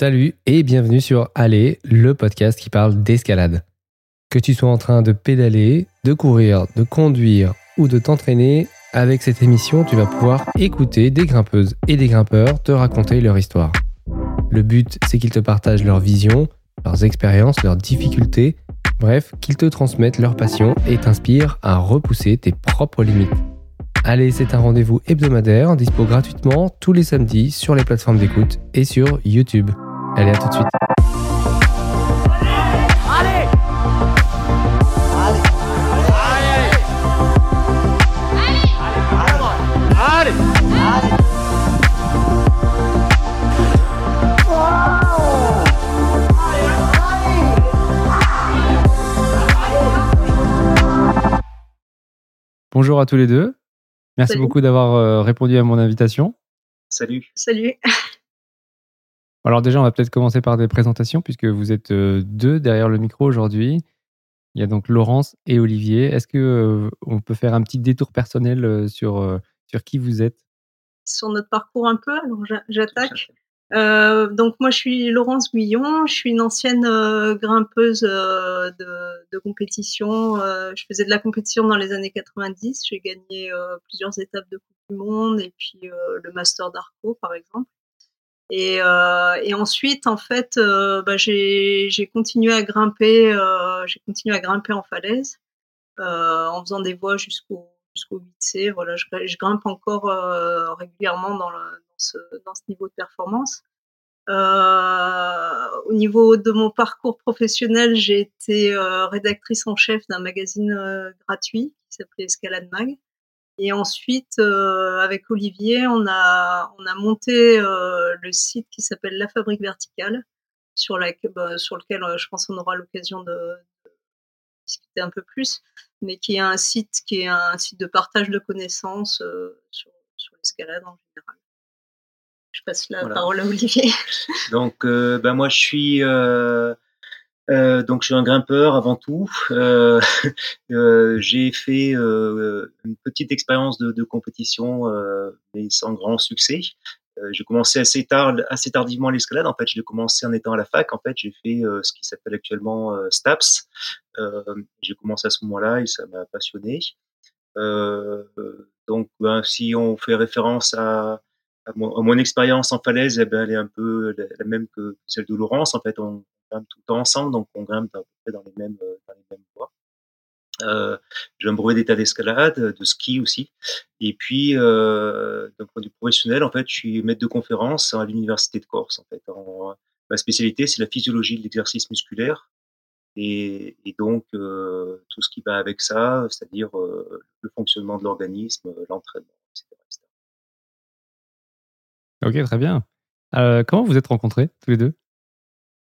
Salut et bienvenue sur Aller, le podcast qui parle d'escalade. Que tu sois en train de pédaler, de courir, de conduire ou de t'entraîner, avec cette émission, tu vas pouvoir écouter des grimpeuses et des grimpeurs te raconter leur histoire. Le but, c'est qu'ils te partagent leur vision, leurs expériences, leurs difficultés, bref, qu'ils te transmettent leur passion et t'inspirent à repousser tes propres limites. Allez, c'est un rendez-vous hebdomadaire, dispo gratuitement tous les samedis sur les plateformes d'écoute et sur YouTube. Allez, à tout de suite. Bonjour à tous les deux. Merci beaucoup d'avoir euh, répondu à mon invitation. Salut. Salut. Alors déjà, on va peut-être commencer par des présentations puisque vous êtes euh, deux derrière le micro aujourd'hui. Il y a donc Laurence et Olivier. Est-ce que euh, on peut faire un petit détour personnel sur sur qui vous êtes? Sur notre parcours un peu. Alors j'attaque. Euh, donc moi je suis Laurence Guillon, je suis une ancienne euh, grimpeuse euh, de, de, compétition. je faisais de la compétition dans les années 90. J'ai gagné plusieurs étapes de Coupe du Monde et puis le Master d'Arco par exemple. Et, et ensuite en fait bah, j'ai continué à grimper, j'ai continué à grimper en falaise en faisant des voies jusqu'au jusqu'au 8C. Voilà, je, je grimpe encore régulièrement dans, le, ce, dans ce niveau de performance. Euh, au niveau de mon parcours professionnel, j'ai été euh, rédactrice en chef d'un magazine euh, gratuit qui s'appelait Escalade Mag. Et ensuite, avec Olivier, on a, on a monté le site qui s'appelle La Fabrique Verticale, sur, la, bah, sur lequel je pense qu'on aura l'occasion de, de, discuter un peu plus, mais qui est un site qui est un site de partage de connaissances sur, sur l'escalade en général. Je passe la parole à Olivier. Donc, euh, ben moi, je suis euh, euh, donc je suis un grimpeur avant tout. Euh, euh, j'ai fait euh, une petite expérience de, de compétition, mais sans grand succès. j'ai commencé assez tard, assez tardivement l'escalade. En fait, je l'ai commencé en étant à la fac. En fait, j'ai fait ce qui s'appelle actuellement STAPS. j'ai commencé à ce moment-là et ça m'a passionné. donc, ben, si on fait référence à mon, expérience en falaise, eh ben, elle est un peu la, même que celle de Laurence. En fait, on grimpe tout le temps ensemble, donc on grimpe à peu près dans les mêmes, euh, dans les mêmes voies. Euh, j'ai un brevet d'état d'escalade, de ski aussi. Et puis, euh, d'un point de vue professionnel, en fait, je suis maître de conférence à l'université de Corse. En fait, ma spécialité, c'est la physiologie de l'exercice musculaire. Et, donc, euh, tout ce qui va avec ça, c'est-à-dire euh, le fonctionnement de l'organisme, l'entraînement. Ok, très bien. Euh, comment vous êtes rencontrés tous les deux?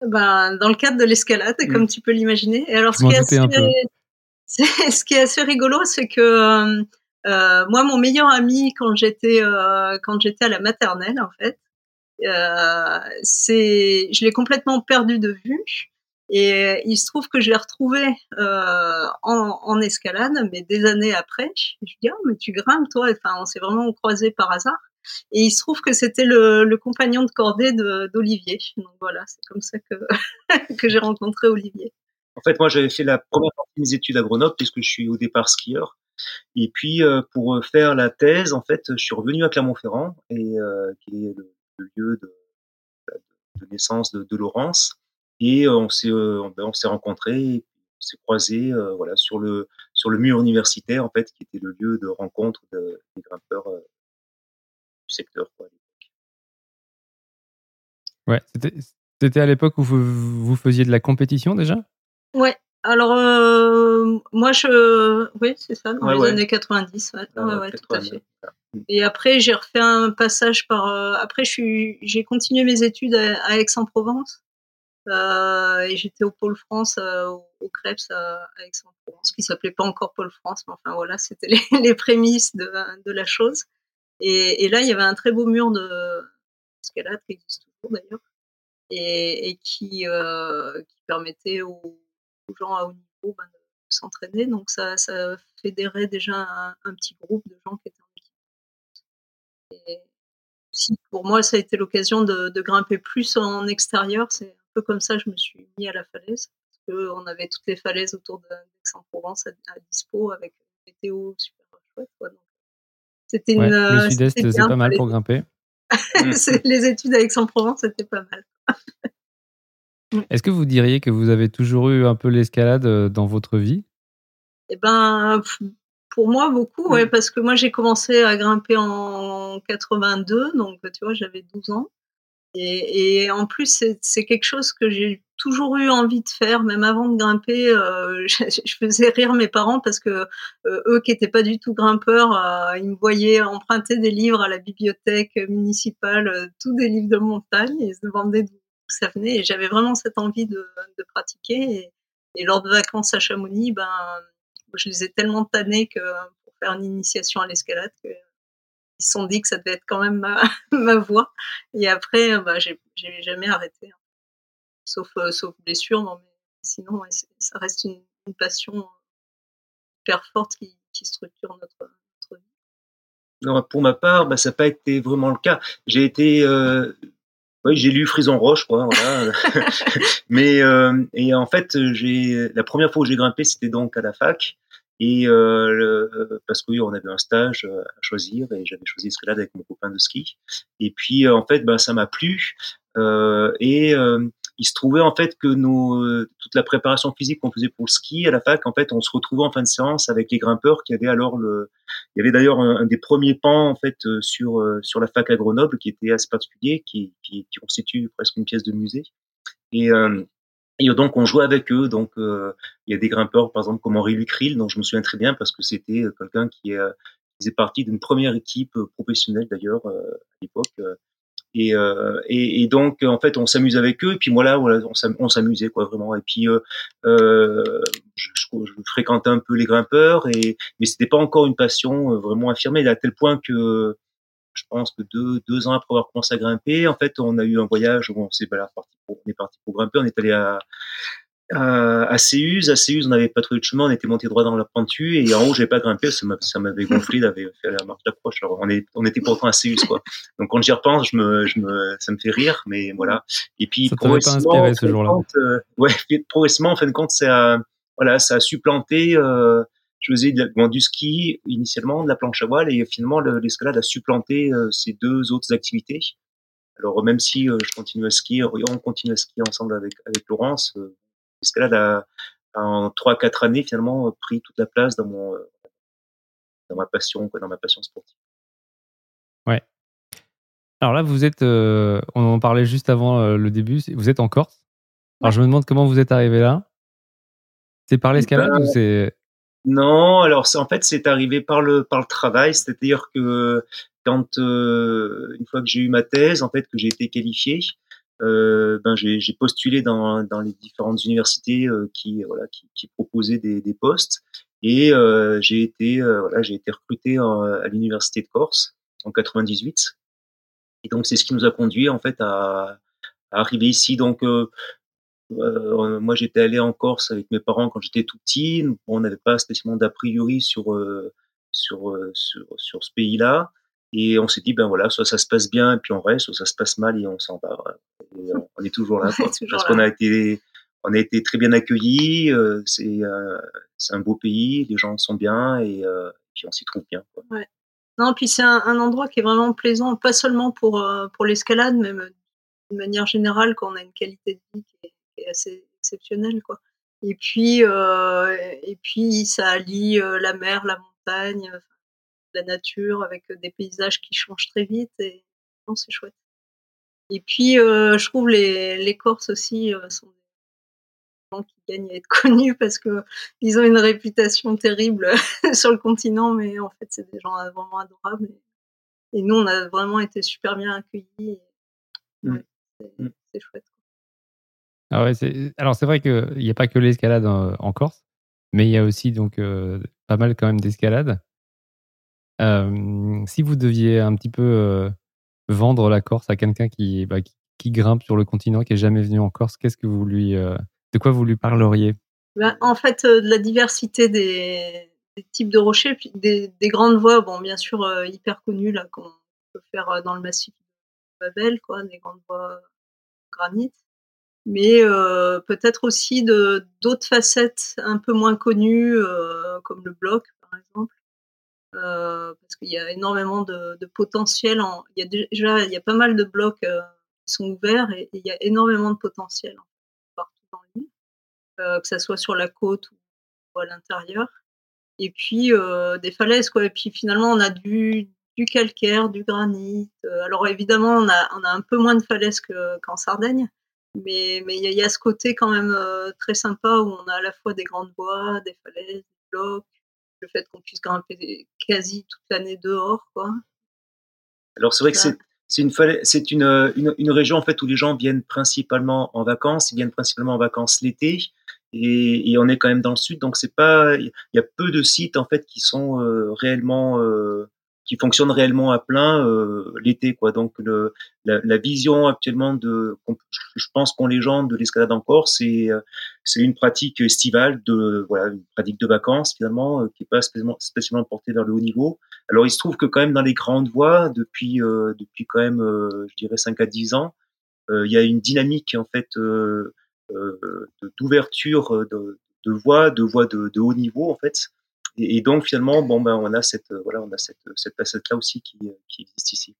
Ben, Dans le cadre de l'escalade, comme mmh. tu peux l'imaginer. Et alors, ce qui, est assez, ce qui, est assez, rigolo, c'est que euh, euh, moi, mon meilleur ami, quand j'étais euh, quand j'étais à la maternelle, en fait, c'est, je l'ai complètement perdu de vue. Et il se trouve que je l'ai retrouvé euh, en, en, escalade, mais des années après. Je dis ah mais tu grimpes toi. Enfin, on s'est vraiment croisés par hasard. Et il se trouve que c'était le, compagnon de cordée d'Olivier. Donc voilà, c'est comme ça que, j'ai rencontré Olivier. En fait, moi, j'avais fait la première partie de mes études à Grenoble, puisque je suis au départ skieur. Et puis, euh, pour faire la thèse, en fait, je suis revenu à Clermont-Ferrand, et euh, qui est le, lieu de, naissance de, Laurence. Et on s'est euh, on s'est rencontrés, on s'est croisés, euh, voilà, sur le sur le mur universitaire, en fait, qui était le lieu de rencontre de, des grimpeurs euh, secteur. Quoi, ouais, c'était à l'époque où vous, vous, faisiez de la compétition déjà? Ouais, alors euh, moi je. Oui, c'est ça, dans les années 90. Ouais, ah, ouais, tout à fait. Et après, j'ai refait un passage par. Euh, après, j'ai continué mes études à, Aix-en-Provence. Euh, et j'étais au Pôle France, euh, au, au Krebs à, Aix-en-Provence, qui s'appelait pas encore Pôle France, mais enfin voilà, c'était les, les, prémices de, de la chose. Et, là, il y avait un très beau mur de escalade qui existe toujours d'ailleurs, et, euh, qui, permettait aux, gens à haut niveau ben, de s'entraîner. Donc ça, fédérait déjà un, petit groupe de gens qui étaient en équipe. Et aussi, pour moi, ça a été l'occasion de, grimper plus en extérieur. C'est un peu comme ça que je me suis mis à la falaise. Parce qu'on avait toutes les falaises autour d'Aix-en-Provence à, dispo avec une météo super chouette. C'était une. le sud-est, c'est pas mal pour grimper. les études à Aix-en-Provence, c'était pas mal. Est-ce que vous diriez que vous avez toujours eu un peu l'escalade dans votre vie? Eh ben, pour moi, beaucoup, ouais, parce que moi, j'ai commencé à grimper en 82, donc tu vois, j'avais 12 ans. Et, et en plus, c'est quelque chose que j'ai toujours eu envie de faire, même avant de grimper. Euh, je, je, faisais rire mes parents parce que euh, eux, qui étaient pas du tout grimpeurs, euh, ils me voyaient emprunter des livres à la bibliothèque municipale, euh, tous des livres de montagne, et ils se demandaient d'où ça venait. Et j'avais vraiment cette envie de, de pratiquer. Et, et, lors de vacances à Chamonix, ben je les ai tellement tannés que pour faire une initiation à l'escalade ils se sont dit que ça devait être quand même ma, ma voie. Et après, bah, j'ai jamais arrêté, hein. sauf euh, sauf blessure. Non, mais sinon, ça reste une, une, passion hyper forte qui, qui structure notre, notre vie. Non, pour ma part, bah, ça n'a pas été vraiment le cas. J'ai été euh, oui, j'ai lu Frison Roche, quoi. Voilà. Mais euh, et en fait, j'ai la première fois où j'ai grimpé, c'était donc à la fac. Et euh, le, parce que oui, on avait un stage euh, à choisir et j'avais choisi Escalade avec mon copain de ski. Et puis euh, en fait, ben ça m'a plu. Euh, et euh, il se trouvait en fait que nos toute la préparation physique qu'on faisait pour le ski à la fac, en fait, on se retrouvait en fin de séance avec les grimpeurs qui avaient alors le. Il y avait d'ailleurs un, des premiers pans en fait sur sur la fac à Grenoble qui était assez particulier, qui qui, qui constitue presque une pièce de musée. Et et donc on jouait avec eux. Donc euh, il y a des grimpeurs, par exemple comme Henri Lucril, dont je me souviens très bien parce que c'était euh, quelqu'un qui euh, faisait partie d'une première équipe euh, professionnelle d'ailleurs euh, à l'époque. Et, et, et, donc en fait on s'amuse avec eux. Et puis moi là voilà, on s'amusait quoi vraiment. Et puis je, je, fréquentais un peu les grimpeurs, et mais c'était pas encore une passion vraiment affirmée à tel point que je pense que deux, deux ans après avoir commencé à grimper, en fait, on a eu un voyage où on s'est bah, on est parti pour grimper, on est allé à, à, à Céuse. À Céuse, on n'avait pas trouvé de chemin, on était monté droit dans la pentue et en haut, j'avais pas grimpé, ça m'avait gonflé, j'avais fait la marche d'approche. Alors, on, est, on était pourtant à Céuse, quoi. Donc, quand j'y repense, je me, je me, ça me fait rire, mais voilà. Et puis, ça progressivement, pas inspiré, ce jour-là. Euh, ouais, progressivement, en fin de compte, ça, voilà, ça a supplanté, euh, je faisais du ski initialement, de la planche à voile, et finalement l'escalade a supplanté euh, ces deux autres activités. Alors même si euh, je continue à skier, on continue à skier ensemble avec, avec Laurence, euh, l'escalade a, a, en 3-4 années finalement pris toute la place dans mon dans ma passion, quoi, dans ma passion sportive. Ouais. Alors là, vous êtes, on en parlait juste avant le début, vous êtes en Corse. Alors je me demande comment vous êtes arrivé là. C'est par l'escalade ou c'est non, alors en fait c'est arrivé par le par le travail, c'est-à-dire que quand euh, une fois que j'ai eu ma thèse, en fait que j'ai été qualifié, euh, ben j'ai postulé dans, dans les différentes universités euh, qui voilà qui, proposaient des, des postes. Et j'ai été voilà j'ai été recruté à l'université de Corse en 98 et donc c'est ce qui nous a conduit en fait à, à arriver ici. Donc euh, moi, j'étais allé en Corse avec mes parents quand j'étais tout petit. On n'avait pas spécialement d'a priori sur, euh, sur, euh, sur, sur ce pays-là. Et on s'est dit, ben voilà, soit ça se passe bien et puis on reste, soit ça se passe mal et on s'en va. Et on est toujours là, quoi. toujours parce qu'on a été, on a été très bien accueillis. Euh, c'est, euh, c'est un beau pays, les gens sont bien et euh, puis on s'y trouve bien. Quoi. Ouais. Non, puis c'est un, un, endroit qui est vraiment plaisant, pas seulement pour pour l'escalade, mais de manière générale quand on a une qualité de vie qui est assez exceptionnel quoi. Et puis euh, et puis ça allie euh, la mer, la montagne, la nature avec des paysages qui changent très vite et non c'est chouette. Et puis euh, je trouve les les Corses aussi euh, sont des gens qui gagnent à être connus parce que ils ont une réputation terrible sur le continent, mais en fait c'est des gens vraiment adorables. Et, et, nous on a vraiment été super bien accueillis. Ouais, mmh. c'est chouette. Ah alors c'est vrai qu'il n'y a pas que l'escalade en, en, Corse, mais il y a aussi donc euh, pas mal quand même d'escalade. Euh, si vous deviez un petit peu euh, vendre la Corse à quelqu'un qui, bah, qui, grimpe sur le continent, qui est jamais venu en Corse, qu'est-ce que vous lui, euh, de quoi vous lui parleriez? Ben, En fait, euh, de la diversité des, types de rochers, puis des, des, grandes voies, bon bien sûr hyper connues là qu'on peut faire dans le massif Babel, quoi, des grandes voies granit. Mais peut-être aussi de d'autres facettes un peu moins connues, comme le bloc, par exemple. parce qu'il y a énormément de, de potentiel. En, il y a déjà il y a pas mal de blocs qui sont ouverts et, il y a énormément de potentiel partout dans l'île, que ça soit sur la côte ou à l'intérieur et puis euh, des falaises quoi. Et puis finalement on a du, du calcaire, du granit. Euh, alors évidemment on a, on a un peu moins de falaises qu'en Sardaigne, mais mais il y, y, a ce côté quand même euh, très sympa où on a à la fois des grandes bois, des falaises, des blocs, le fait qu'on puisse grimper quasi toute l'année dehors quoi. Alors c'est vrai que c'est c'est une, c'est une, une, une, région en fait où les gens viennent principalement en vacances, ils viennent principalement en vacances l'été et, et, on est quand même dans le sud, donc c'est pas, il y a peu de sites en fait qui sont euh, réellement, euh, qui fonctionnent réellement à plein euh, l'été, quoi. Donc le, la, la, vision actuellement de, je pense qu'on les gens de l'escalade en Corse, c'est c'est une pratique estivale de, voilà, une pratique de vacances finalement, qui est pas spécialement, spécialement portée vers le haut niveau. Alors il se trouve que quand même dans les grandes voies, depuis depuis quand même, je dirais 5 à 10 ans, il y a une dynamique en fait euh, d'ouverture euh, de, de voix, de voix de, de, haut niveau en fait. Et, et, donc finalement, bon ben on a cette euh, voilà, on a cette cette facette là aussi qui, qui existe ici.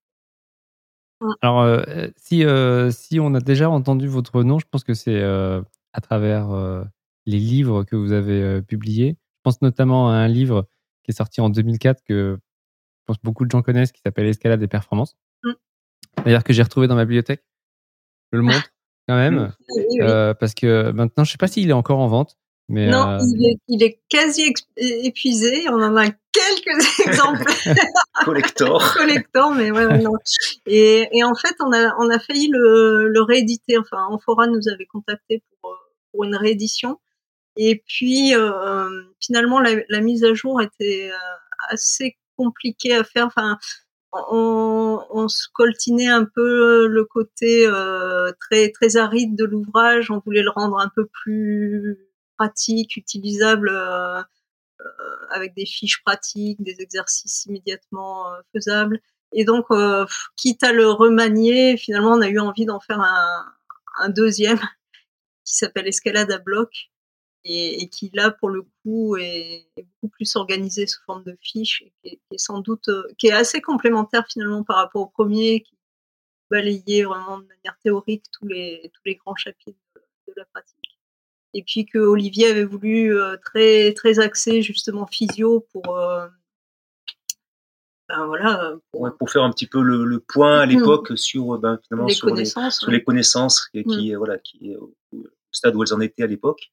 Alors, euh, si, euh, si on a déjà entendu votre nom, je pense que c'est euh, à travers les livres que vous avez publiés. Je pense notamment à un livre qui est sorti en 2004 que je pense beaucoup de gens connaissent, qui s'appelle Escalade des performances. Mm. D'ailleurs, que j'ai retrouvé dans ma bibliothèque. Je le montre quand même. Euh, parce que maintenant, je sais pas s'il est encore en vente. Mais non, euh, il, est, il, est, quasi épuisé. On en a quelques exemplaires. Collector. Collector, mais ouais, non. Et, et, en fait, on a, on a failli le, le rééditer. Enfin, Amphora nous avait contacté pour, pour une réédition. Et puis, euh, finalement, la, la, mise à jour était euh, assez compliquée à faire. Enfin, on, on coltinait un peu le côté euh, très très aride de l'ouvrage. On voulait le rendre un peu plus pratique, utilisable, euh, avec des fiches pratiques, des exercices immédiatement euh, faisables. Et donc, euh, quitte à le remanier, finalement, on a eu envie d'en faire un, un deuxième qui s'appelle Escalade à bloc et, et, qui là pour le coup est, beaucoup plus organisé sous forme de fiches et sans doute euh, qui est assez complémentaire finalement par rapport au premier qui balayait vraiment de manière théorique tous les tous les grands chapitres de la pratique et puis que Olivier avait voulu euh, très très axé justement physio pour euh, ben voilà pour, ouais, pour, faire un petit peu le, le point à l'époque sur ben finalement les sur, connaissances, les, sur les connaissances qui, qui mmh. voilà qui au stade où elles en étaient à l'époque.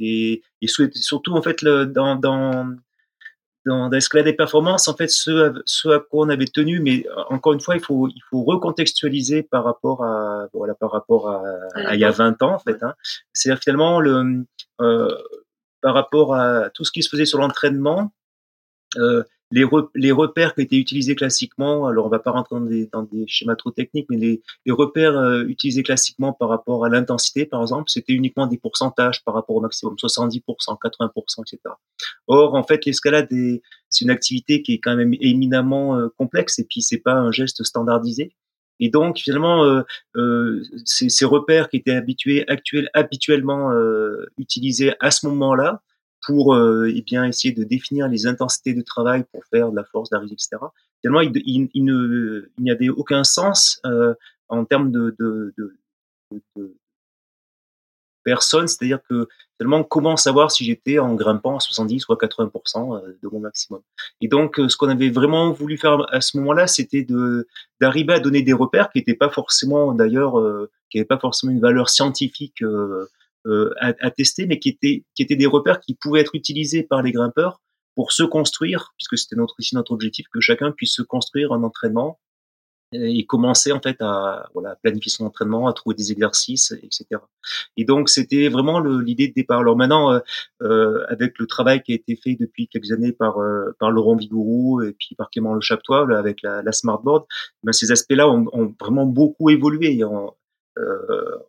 Et, et surtout en fait le, dans dans dans, l'escalade des performances, en fait, ce, ce à quoi on avait tenu, mais encore une fois, il faut, il faut recontextualiser par rapport à, voilà, par rapport à, à, il y a 20 ans, en fait. Hein. C'est-à-dire finalement, le, euh, par rapport à tout ce qui se faisait sur l'entraînement, euh, les, repères qui étaient utilisés classiquement, alors on va pas rentrer dans des, schémas trop techniques, mais les, repères euh, utilisés classiquement par rapport à l'intensité, par exemple, c'était uniquement des pourcentages par rapport au maximum, 70%, 80%, etc. Or, en fait, l'escalade, c'est une activité qui est quand même éminemment euh, complexe et puis c'est pas un geste standardisé. Et donc, finalement, euh, euh, ces, ces, repères qui étaient habitués, actuels, habituellement euh, utilisés à ce moment-là, pour euh, eh bien essayer de définir les intensités de travail pour faire de la force d'arrivée, etc. Tellement il, il, il, ne, il n'y avait aucun sens euh, en termes de, de, de, de personnes, c'est-à-dire que tellement comment savoir si j'étais en grimpant à 70 ou à 80% euh, de mon maximum? Et donc euh, ce qu'on avait vraiment voulu faire à ce moment-là, c'était de d'arriver à donner des repères qui n'étaient pas forcément d'ailleurs euh, qui n'avaient pas forcément une valeur scientifique euh, euh, à, à, tester, mais qui étaient, qui étaient des repères qui pouvaient être utilisés par les grimpeurs pour se construire, puisque c'était notre, ici notre objectif, que chacun puisse se construire un entraînement et commencer en fait à voilà planifier son entraînement, à trouver des exercices, etc. Et donc c'était vraiment l'idée de départ. Alors maintenant, euh, euh, avec le travail qui a été fait depuis quelques années par euh, par Laurent Vigourou et puis par Clément Le Chaptois avec la, la smartboard, ben ces aspects-là ont, ont, vraiment beaucoup évolué. Euh,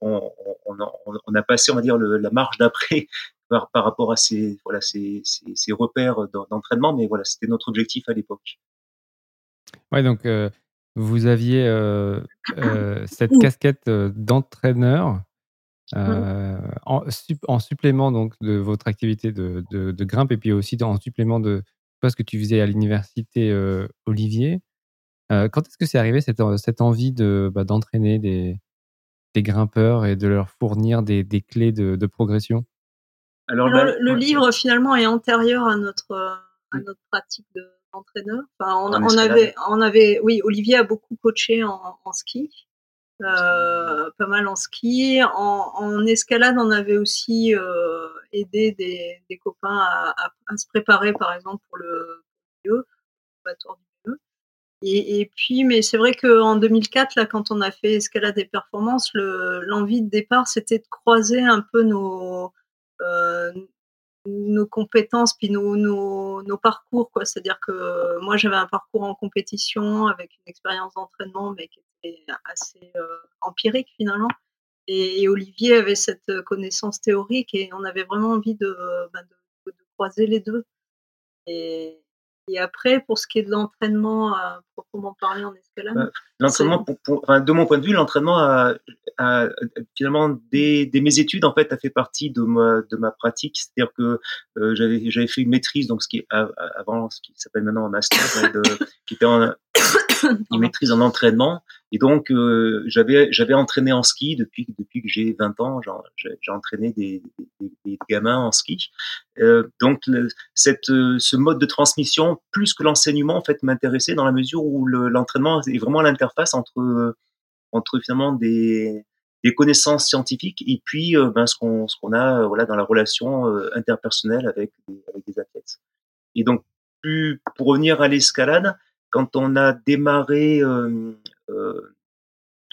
on, on, on, a passé, on va dire, le, la marge d'après par, par, rapport à ces, voilà, ces, ces, ces repères d'entraînement, mais voilà, c'était notre objectif à l'époque. Ouais, donc euh, vous aviez cette casquette d'entraîneur mmh. en, supplément donc de votre activité de, de, grimpe et puis aussi en supplément de ce que tu faisais à l'université Olivier. quand est-ce que c'est arrivé cette, cette envie de, bah, d'entraîner des, des grimpeurs et de leur fournir des, des clés de, de progression? Alors, le, livre finalement est antérieur à notre, à notre pratique d'entraîneur. Enfin, on, on avait, on avait, oui, Olivier a beaucoup coaché en, en ski. Euh, pas mal en ski. En, en, escalade, on avait aussi euh, aidé des, des copains à, à, à, se préparer, par exemple, pour le du et, puis, mais c'est vrai qu'en 2004, là, quand on a fait Escalade et Performance, l'envie de départ, c'était de croiser un peu nos, euh, nos compétences puis nos, nos, nos parcours quoi. C'est à dire que moi j'avais un parcours en compétition avec une expérience d'entraînement mais qui était assez euh, empirique finalement. Et, Olivier avait cette connaissance théorique et on avait vraiment envie de, bah, de, de croiser les deux. Et, et après, pour ce qui est de l'entraînement à proprement parler en escalade bah, L'entraînement, enfin, de mon point de vue, l'entraînement a, a, finalement dès, dès, mes études en fait a fait partie de ma de ma pratique. C'est-à-dire que euh, j'avais j'avais fait une maîtrise donc ce qui est avant ce qui s'appelle maintenant un master de, qui était en, une maîtrise en entraînement. Et donc, euh, j'avais j'avais entraîné en ski depuis depuis que j'ai 20 ans. J'ai entraîné des, des, des, gamins en ski. Euh, donc, cette ce mode de transmission, plus que l'enseignement, en fait, m'intéressait dans la mesure où l'entraînement est vraiment l'interface entre entre finalement des des connaissances scientifiques et puis euh, ben, ce qu'on ce qu'on a voilà dans la relation interpersonnelle avec avec des athlètes. Et donc, plus pour revenir à l'escalade, quand on a démarré euh, euh,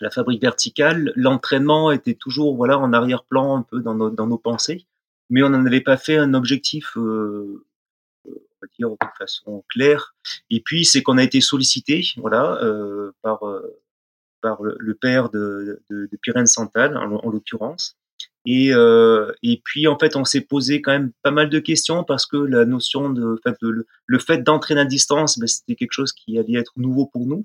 la fabrique verticale, l'entraînement était toujours voilà en arrière-plan un peu dans nos, dans nos pensées, mais on n'en avait pas fait un objectif, euh, on va dire de façon claire. Et puis c'est qu'on a été sollicité, voilà, par par le, père de, de, de Pyrène Santal en l'occurrence, et, euh, et puis en fait, on s'est posé quand même pas mal de questions parce que la notion de, le, le fait d'entraîner à distance, ben, c'était quelque chose qui allait être nouveau pour nous,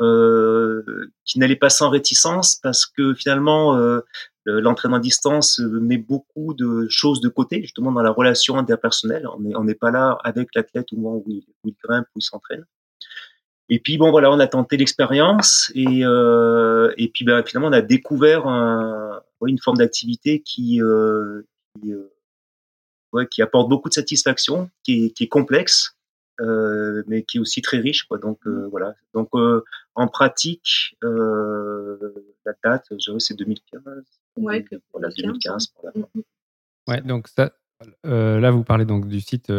euh, qui n'allait pas sans réticence parce que finalement, euh, l'entraînement à distance met beaucoup de choses de côté, justement dans la relation interpersonnelle. On n'est on n'est pas là avec l'athlète au moment où il grimpe, où il s'entraîne. Et puis bon voilà, on a tenté l'expérience et euh, et puis ben, finalement on a découvert un, une forme d'activité qui euh, qui, euh, ouais, qui apporte beaucoup de satisfaction, qui est, qui est complexe, euh, mais qui est aussi très riche quoi. Donc euh, voilà. Donc euh, en pratique, la date, c'est 2015. Ouais, voilà, 2015. Voilà. Mm, mm. Ouais, donc ça, là vous parlez donc du site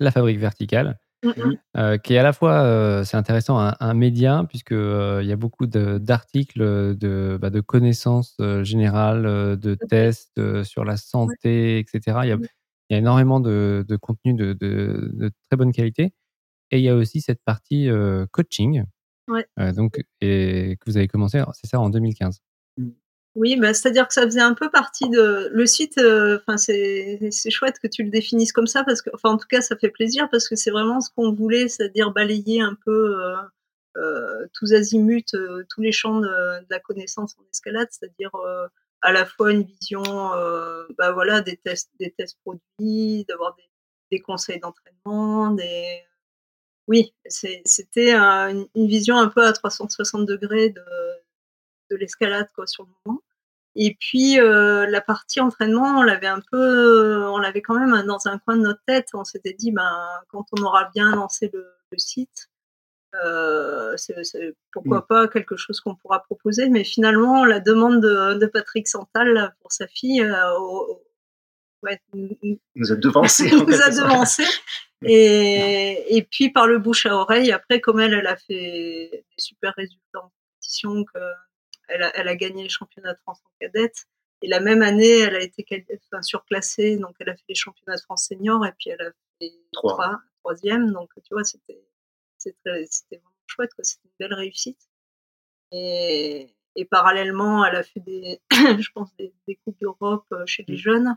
La Fabrique Verticale. Mmh euh, qui est à la fois, euh, c'est intéressant, un, média, puisque euh, il y a beaucoup d'articles, de, bah, de connaissances générales, de tests sur la santé, etc. Il y a, il y a énormément de, de contenu de, de, très bonne qualité. Et il y a aussi cette partie coaching, ouais. donc, et que vous avez commencé, c'est ça, en 2015. Oui, bah, c'est-à-dire que ça faisait un peu partie de le site. Euh, enfin, c'est chouette que tu le définisses comme ça parce que, enfin, en tout cas, ça fait plaisir parce que c'est vraiment ce qu'on voulait, c'est-à-dire balayer un peu euh, euh, tous azimuts, euh, tous les champs de, de, la connaissance en escalade, c'est-à-dire euh, à la fois une vision, bah voilà, des tests, des tests produits, d'avoir des, des conseils d'entraînement, des oui, c'était une vision un peu à 360 degrés de, de l'escalade quoi sur le moment. Et puis euh, la partie entraînement, on l'avait un peu, euh, on l'avait quand même dans un coin de notre tête. On s'était dit, ben quand on aura bien lancé le, le site, euh, c'est, pourquoi mm. pas quelque chose qu'on pourra proposer. Mais finalement, la demande de, de Patrick Santal pour sa fille euh, ouais, nous a devancé. nous a devancé. Et, et puis par le bouche à oreille, après, comme elle, elle a fait des super résultats en compétition, que elle a, elle a gagné les championnats de France en cadette. Et la même année, elle a été enfin, surclassée, donc elle a fait les championnats de France senior et puis elle a fait trois. troisième. Donc tu vois, c'était vraiment chouette, C'était une belle réussite. Et, et parallèlement, elle a fait des, je pense, des, des coupes d'Europe euh, chez les mmh. jeunes.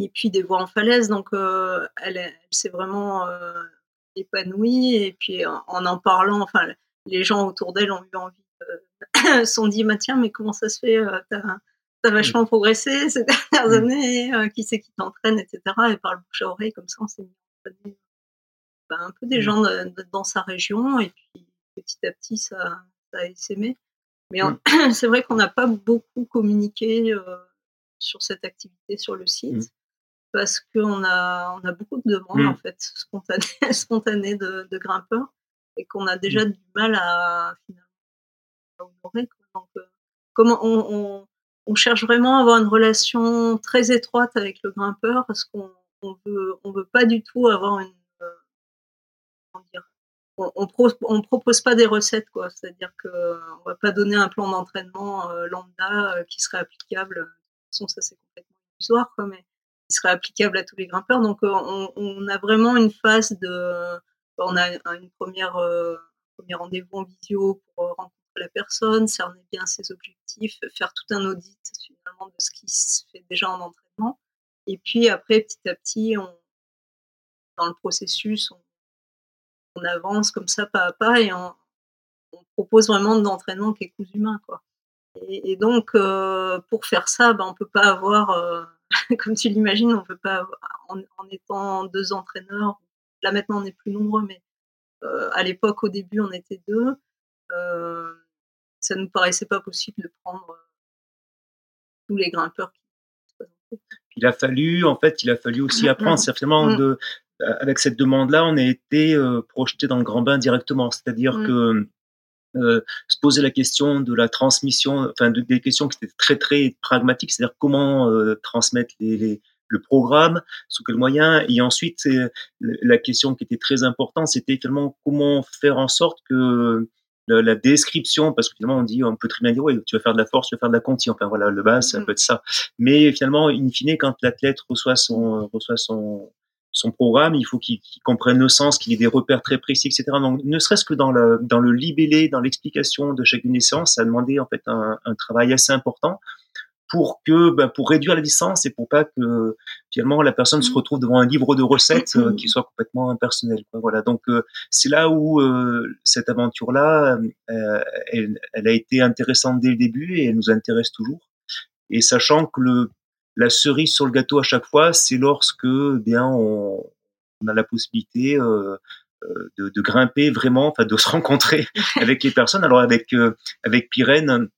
Et puis des voies en falaise. Donc euh, elle, elle s'est vraiment euh, épanouie. Et puis en en parlant, enfin, les gens autour d'elle ont eu envie, euh, sont dit, bah, tiens, mais comment ça se fait T'as as vachement progressé ces dernières années, qui c'est qui t'entraîne, etc. Et par le bouche à oreille, comme ça, on s'est mis bah, un peu des gens dans sa région, et puis petit à petit, ça, ça a essaimé. Mais c'est vrai qu'on n'a pas beaucoup communiqué sur cette activité sur le site. Parce qu'on a, on a beaucoup de demandes, mmh. en fait, spontanées, spontanées de, de, grimpeurs et qu'on a déjà du mal à finalement honorer. Donc, euh, comment on, on, cherche vraiment à avoir une relation très étroite avec le grimpeur parce qu'on on veut, on veut pas du tout avoir une. Euh, dire, on, on, propose pas des recettes, quoi. C'est-à-dire qu'on va pas donner un plan d'entraînement euh, lambda qui serait applicable. De toute façon, ça c'est complètement illusoire, quoi, mais qui serait applicable à tous les grimpeurs. Donc, on, on a vraiment une phase de on a une première, euh, premier rendez-vous en visio pour euh, la personne, cerner bien ses objectifs, faire tout un audit finalement de ce qui se fait déjà en entraînement. Et puis après, petit à petit, on, dans le processus, on, avance comme ça pas à pas et on, propose vraiment de l'entraînement qui est cousu humain. Quoi. Et, donc, euh, pour faire ça, ben, on peut pas avoir, comme tu l'imagines, on peut pas avoir, en, en, étant deux entraîneurs Là maintenant on est plus nombreux, mais euh, à l'époque au début on était deux. Euh, ça nous paraissait pas possible de prendre euh, tous les grimpeurs il a fallu, en fait, il a fallu aussi apprendre. C'est finalement mm. de, avec cette demande-là, on a été projeté dans le grand bain directement. C'est-à-dire mm. que se poser la question de la transmission, enfin des questions qui étaient très très pragmatiques, c'est-à-dire comment transmettre les, le programme, sous quels moyens. Et ensuite, la question qui était très importante, c'était finalement comment faire en sorte que la, description, parce que finalement on dit, on peut très bien dire, oui, tu vas faire de la force, tu vas faire de la conti, enfin voilà, le bas, ça mm-hmm. peut être ça. Mais finalement, in fine, quand l'athlète reçoit son, reçoit son, son programme, il faut qu'il comprenne le sens, qu'il ait des repères très précis, etc. Donc, ne serait-ce que dans le, dans le libellé, dans l'explication de chacune des séances, ça a demandé en fait un, un travail assez important pour que ben, pour réduire la distance et pour pas que finalement la personne se mmh. retrouve devant un livre de recettes euh, qui soit complètement impersonnel quoi. voilà donc euh, c'est là où euh, cette aventure là elle, elle, a été intéressante dès le début et elle nous intéresse toujours et sachant que le la cerise sur le gâteau à chaque fois c'est lorsque bien on, on, a la possibilité de, de, grimper vraiment, enfin de se rencontrer avec les personnes. Alors avec avec Pyrène,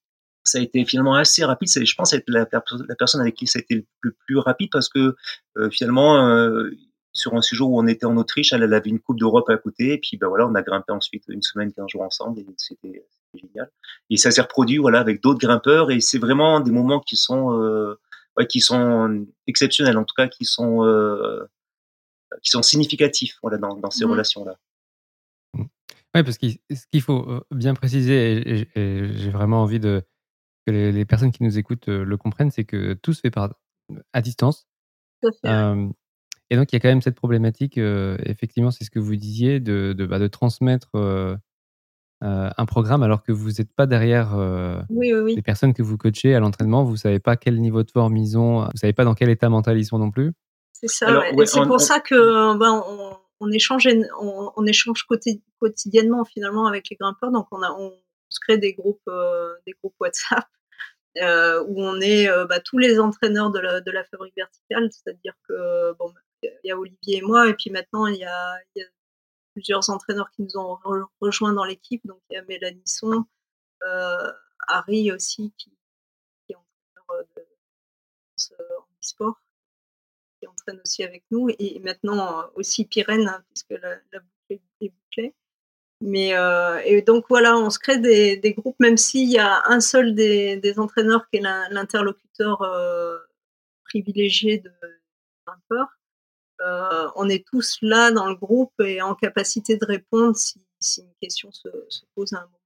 ça a été finalement assez rapide. Je pense être la, la, personne avec qui ça a été le plus rapide parce que euh, finalement, euh, sur un séjour où on était en Autriche, elle, avait une Coupe d'Europe à côté, et puis ben voilà, on a grimpé ensuite une semaine, quinze jours ensemble, et c'était génial. Et ça s'est reproduit voilà avec d'autres grimpeurs, et c'est vraiment des moments qui sont euh, ouais, qui sont exceptionnels, en tout cas qui sont euh, qui sont significatifs voilà dans, dans ces mmh. relations là. Oui, parce que ce qu'il faut bien préciser, et j'ai vraiment envie de, que les, personnes qui nous écoutent euh, le comprennent, c'est que tout se fait par, à distance. et donc, il y a quand même cette problématique, euh, effectivement, c'est ce que vous disiez, de, de, bah, de transmettre euh, un programme alors que vous n'êtes pas derrière les personnes que vous coachez à l'entraînement. Vous ne savez pas quel niveau de forme ils ont, vous ne savez pas dans quel état mental ils sont non plus. C'est ça, c'est pour ça que ben, on, échange, on, échange quotidiennement finalement avec les grimpeurs. Donc, on, a, on se crée des groupes, des groupes WhatsApp euh, où on est euh, bah, tous les entraîneurs de la, fabrique verticale, c'est-à-dire que bon, il y a Olivier et moi, et puis maintenant il y a, plusieurs entraîneurs qui nous ont rejoints dans l'équipe, donc il y a Mélanie Son, euh, Harry aussi qui, est entraîneur de en e-sport, qui entraîne aussi avec nous, et, maintenant aussi Pyrène, hein, puisque la boucle est bouclée. Mais euh, et donc voilà, on se crée des, groupes, même s'il y a un seul des, entraîneurs qui est l'interlocuteur euh, privilégié de grimpeur. Euh, on est tous là dans le groupe et en capacité de répondre si, si une question se, se, pose à un moment.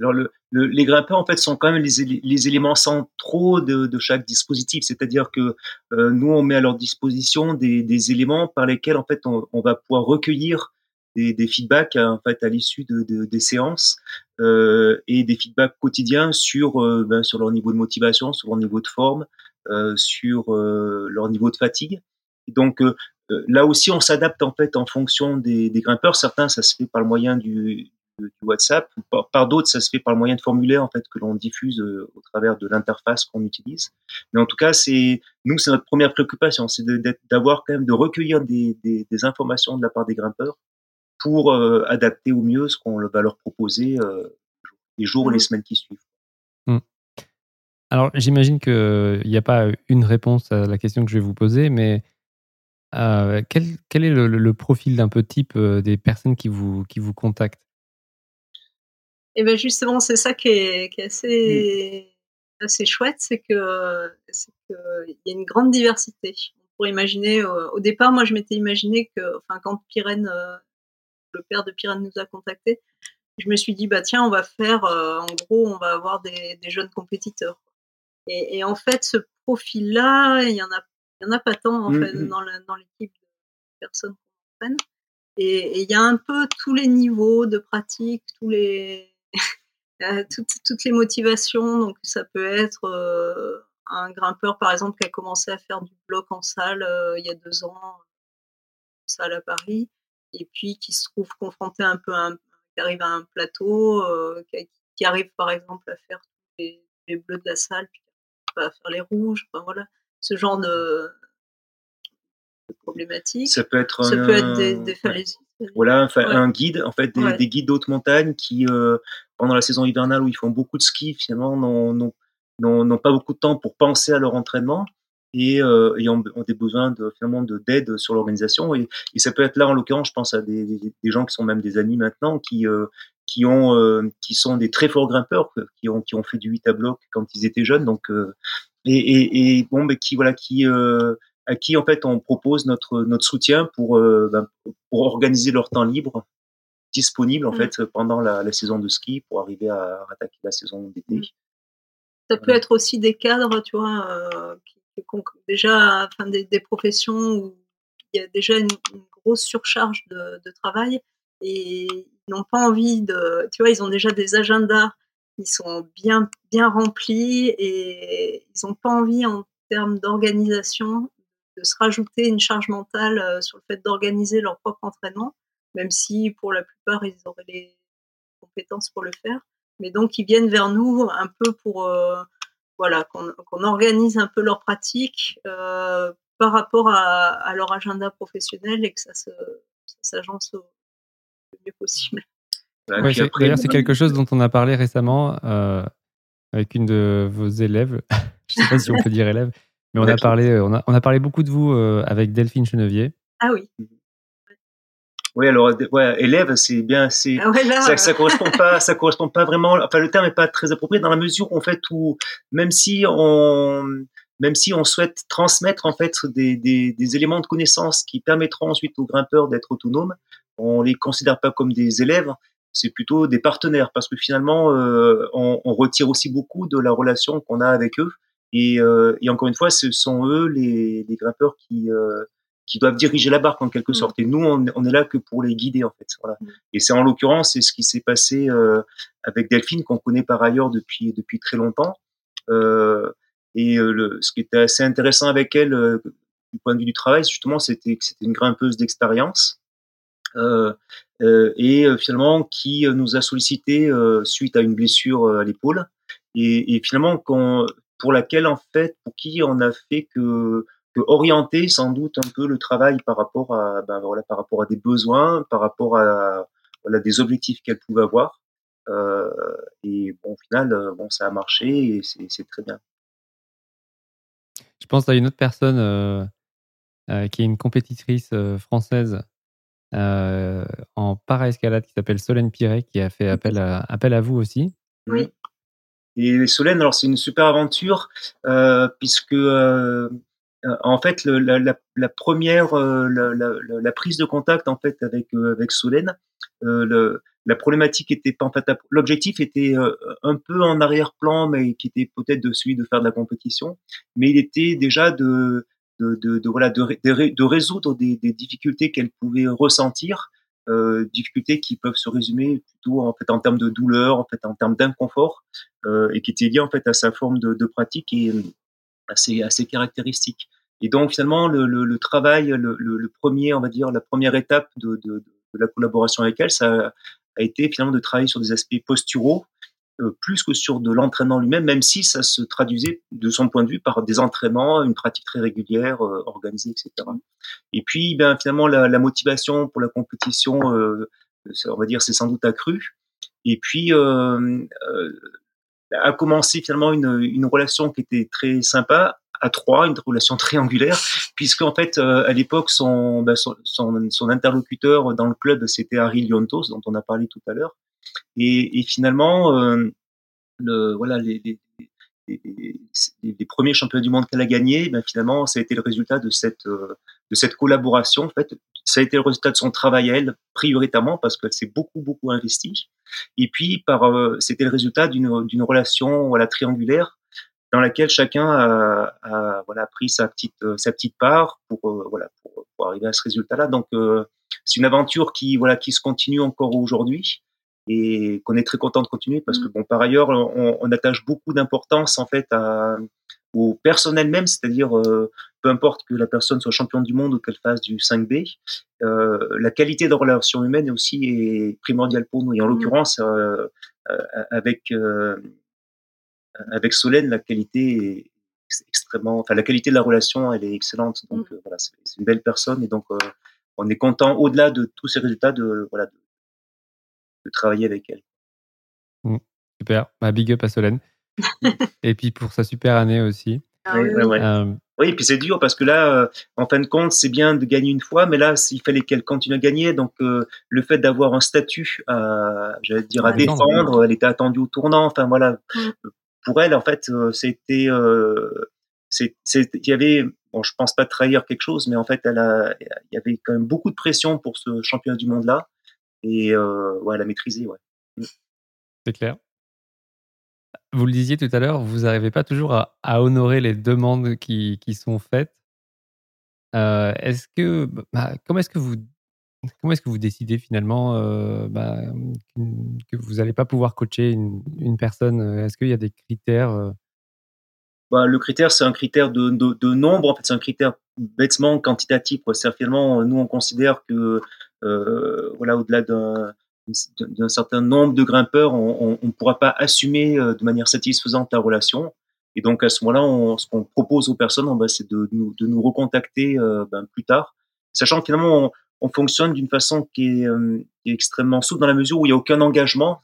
Alors le, le, les grimpeurs en fait sont quand même les, les éléments centraux de, de chaque dispositif, c'est-à-dire que euh, nous on met à leur disposition des, des éléments par lesquels en fait on, on va pouvoir recueillir des, des feedbacks en fait à l'issue de, de, des séances euh, et des feedbacks quotidiens sur euh, ben, sur leur niveau de motivation, sur leur niveau de forme, euh, sur euh, leur niveau de fatigue. Et donc euh, là aussi, on s'adapte en fait en fonction des, des, grimpeurs. Certains, ça se fait par le moyen du, du WhatsApp. Par, par d'autres, ça se fait par le moyen de formulaires en fait que l'on diffuse au travers de l'interface qu'on utilise. Mais en tout cas, c'est nous, c'est notre première préoccupation, c'est d'avoir quand même de recueillir des, des, des, informations de la part des grimpeurs pour adapter au mieux ce qu'on va leur proposer les jours et les mmh. semaines qui suivent. Mmh. Alors, j'imagine qu'il n'y a pas une réponse à la question que je vais vous poser, mais euh, quel, quel, est le, profil d'un peu type euh, des personnes qui vous, qui vous contactent? Et eh bien justement, c'est ça qui est, qui est assez, assez chouette, c'est qu'il y a une grande diversité. On pourrait imaginer, euh, au départ, moi je m'étais imaginé que, enfin, quand Pyrène, le père de Pyrène nous a contactés, je me suis dit, bah tiens, on va faire, en gros, on va avoir des, des jeunes compétiteurs. Et, et, en fait, ce profil-là, il y en a il n'y en a pas tant, en mmh, fait, mmh. dans l'équipe de personnes qu'on entraîne. Et il y a un peu tous les niveaux de pratique, tous les, euh, toutes, toutes, les motivations. Donc, ça peut être euh, un grimpeur, par exemple, qui a commencé à faire du bloc en salle euh, il y a deux ans, salle à Paris, et puis qui se trouve confronté un peu à un, qui arrive à un plateau, qui, arrive, par exemple, à faire les, les bleus de la salle, puis à faire les rouges. Enfin, voilà. Ce genre de, problématiques. Ça peut être, ça peut être des, des Voilà, enfin, un guide, en fait, des, guides d'haute montagne qui, euh, pendant la saison hivernale où ils font beaucoup de ski, finalement, n'ont pas beaucoup de temps pour penser à leur entraînement et, euh, ont, des besoins de, finalement d'aide sur l'organisation. Et, ça peut être là, en l'occurrence, je pense à des, des, gens qui sont même des amis maintenant, qui, euh, qui, ont, euh, qui sont des très forts grimpeurs, qui ont, qui ont fait du 8 à bloc quand ils étaient jeunes. Donc, et, et, et bon, mais qui voilà, qui euh, à qui en fait on propose notre notre soutien pour euh, ben, pour organiser leur temps libre disponible en mmh. fait pendant la, la, saison de ski pour arriver à attaquer la saison d'été. Mmh. Ça peut être aussi des cadres, tu vois, euh, qui, déjà, enfin des, professions où il y a déjà une, grosse surcharge de, de travail et ils n'ont pas envie de, tu vois, ils ont déjà des agendas ils sont bien, bien remplis et ils n'ont pas envie en termes d'organisation de se rajouter une charge mentale euh, sur le fait d'organiser leur propre entraînement, même si pour la plupart ils auraient les compétences pour le faire. Mais donc ils viennent vers nous un peu pour euh, voilà qu'on organise un peu leur pratique euh, par rapport à, à, leur agenda professionnel et que ça s'agence au mieux possible. D'ailleurs, c'est quelque chose dont on a parlé récemment euh, avec une de vos élèves. Je ne sais pas si on peut dire élève, mais on a parlé, euh, on a, on a parlé beaucoup de vous euh, avec Delphine Chenevier. Ah oui. Oui, alors, ouais, élève, c'est bien, c'est, ah ça, ça, correspond pas, ça correspond pas vraiment, enfin, le terme est pas très approprié dans la mesure où, en fait, où, même si on, même si on souhaite transmettre, en fait, des, des, des éléments de connaissance qui permettront ensuite aux grimpeurs d'être autonomes, on les considère pas comme des élèves, c'est plutôt des partenaires parce que finalement, euh, on, on, retire aussi beaucoup de la relation qu'on a avec eux. Et, euh, et, encore une fois, ce sont eux les, les grimpeurs qui euh, qui doivent diriger la barque en quelque mmh. sorte. Et nous, on, on, est là que pour les guider en fait. Voilà. Mmh. Et c'est en l'occurrence, c'est ce qui s'est passé euh, avec Delphine qu'on connaît par ailleurs depuis depuis très longtemps. Euh, et euh, le, ce qui était assez intéressant avec elle du point de vue du travail, justement, c'était que c'était une grimpeuse d'expérience. Euh, euh, et euh, finalement qui nous a sollicité suite à une blessure à l'épaule et, et finalement pour laquelle en fait pour qui on a fait que, orienter sans doute un peu le travail par rapport à ben voilà par rapport à des besoins par rapport à voilà des objectifs qu'elle pouvait avoir euh, et bon au final bon ça a marché et c'est très bien je pense à une autre personne euh, euh, qui est une compétitrice française euh, en para-escalade qui s'appelle Solène Piret, qui a fait appel à, appel à vous aussi. Oui. Et Solène, alors c'est une super aventure, euh, puisque euh, en fait le, la, la, la, première, euh, la, la, prise de contact en fait avec avec Solène, le, la problématique était pas en fait l'objectif était un peu en arrière-plan, mais qui était peut-être de celui de faire de la compétition, mais il était déjà de de, de, de voilà de, de, résoudre des, des difficultés qu'elle pouvait ressentir, euh, difficultés qui peuvent se résumer plutôt en fait en termes de douleur, en fait en termes d'inconfort, euh, et qui étaient liées en fait à sa forme de, de pratique et assez assez caractéristique. Et donc finalement le, le, le travail, le, le, premier on va dire la première étape de, de, de la collaboration avec elle, ça a été finalement de travailler sur des aspects posturaux euh, plus que sur de l'entraînement lui-même, même si ça se traduisait de son point de vue par des entraînements, une pratique très régulière, euh, organisée, etc. Et puis, ben, finalement, la, la motivation pour la compétition, euh, on va dire, c'est sans doute accru. Et puis, euh, a commencé finalement une, une relation qui était très sympa à trois, une relation triangulaire, puisque en fait, à l'époque, son, ben, son, son, interlocuteur dans le club, c'était Harry Liontos, dont on a parlé tout à l'heure. Et, et finalement, euh, le, voilà, les, les, les, les, premiers championnats du monde qu'elle a gagnés, ben finalement, ça a été le résultat de cette, euh, de cette collaboration. En fait, ça a été le résultat de son travail à elle, prioritairement, parce qu'elle s'est beaucoup, beaucoup investie. Et puis, par, euh, c'était le résultat d'une, d'une relation voilà, triangulaire dans laquelle chacun a, a, voilà, pris sa petite, sa petite part pour, voilà, pour, pour, arriver à ce résultat-là. Donc, c'est une aventure qui, voilà, qui se continue encore aujourd'hui et qu'on est très content de continuer parce que mmh. bon par ailleurs on, on attache beaucoup d'importance en fait à, au personnel même c'est-à-dire euh, peu importe que la personne soit championne du monde ou qu'elle fasse du 5B euh, la qualité de la relation humaine aussi est primordiale pour nous et en mmh. l'occurrence euh, euh avec euh, avec Solène la qualité est extrêmement enfin la qualité de la relation elle est excellente donc mmh. voilà c'est une belle personne et donc on est content au-delà de tous ces résultats de voilà de, de travailler avec elle. Mmh. super, bah, big up à Solène. et puis pour sa super année aussi. Ah oui, euh, oui, et puis c'est dur parce que là, euh, en fin de compte, c'est bien de gagner une fois, mais là, il fallait qu'elle continue à gagner. Donc, euh, le fait d'avoir un statut, à, j'allais dire, à défendre, elle était attendue au tournant. Enfin, voilà. Mmh. Pour elle, en fait, c'était, c'est, il y avait, bon, je pense pas trahir quelque chose, mais en fait, elle a, il y avait quand même beaucoup de pression pour ce championnat du monde là et euh, ouais, la maîtriser. Ouais. Mmh. C'est clair. Vous le disiez tout à l'heure, vous n'arrivez pas toujours à, honorer les demandes qui, sont faites. Euh, est-ce que, bah, comment est-ce que vous, comment est-ce que vous décidez finalement euh, bah, que vous n'allez pas pouvoir coacher une, personne Est-ce qu'il y a des critères bah, le critère, c'est un critère de, nombre. En fait, c'est un critère bêtement quantitatif. C'est finalement, nous, on considère que euh, voilà, au-delà d'un certain nombre de grimpeurs, on ne pourra pas assumer euh, de manière satisfaisante la relation. Et donc à ce moment-là, ce qu'on propose aux personnes, ben, c'est de, nous, recontacter euh, ben, plus tard, sachant que finalement on, on fonctionne d'une façon qui est, qui est, extrêmement souple dans la mesure où il n'y a aucun engagement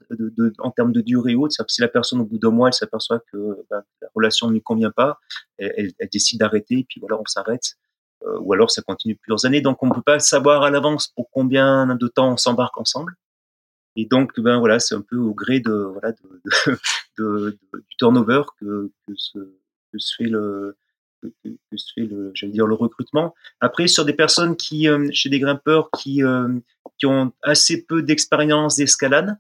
en termes de durée haute. Si la personne au bout d'un mois elle s'aperçoit que ben, la relation ne lui convient pas, elle, décide d'arrêter, et puis voilà, on s'arrête. Euh, ou alors ça continue plusieurs années. Donc on ne peut pas savoir à l'avance pour combien de temps on s'embarque ensemble. Et donc ben voilà, c'est un peu au gré du turnover que, que se fait le que, que se fait le j'allais dire le recrutement. Après sur des personnes qui euh, chez des grimpeurs qui euh, qui ont assez peu d'expérience d'escalade,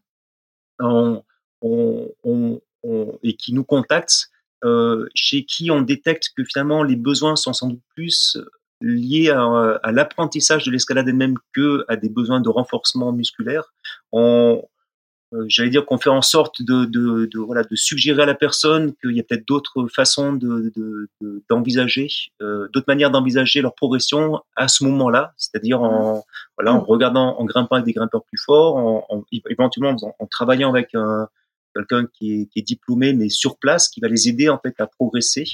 on, on, on, et qui nous contactent, euh, chez qui on détecte que finalement les besoins sont sans doute plus lié à, à l'apprentissage de l'escalade elle-même que à des besoins de renforcement musculaire. On, j'allais dire qu'on fait en sorte de, de, de, voilà de suggérer à la personne qu'il y a peut-être d'autres façons de, d'envisager, euh, d'autres manières d'envisager leur progression à ce moment-là, c'est-à-dire en voilà en regardant, en grimpant avec des grimpeurs plus forts, en, en éventuellement en, en, travaillant avec un quelqu'un qui est, qui est diplômé mais sur place, qui va les aider en fait à progresser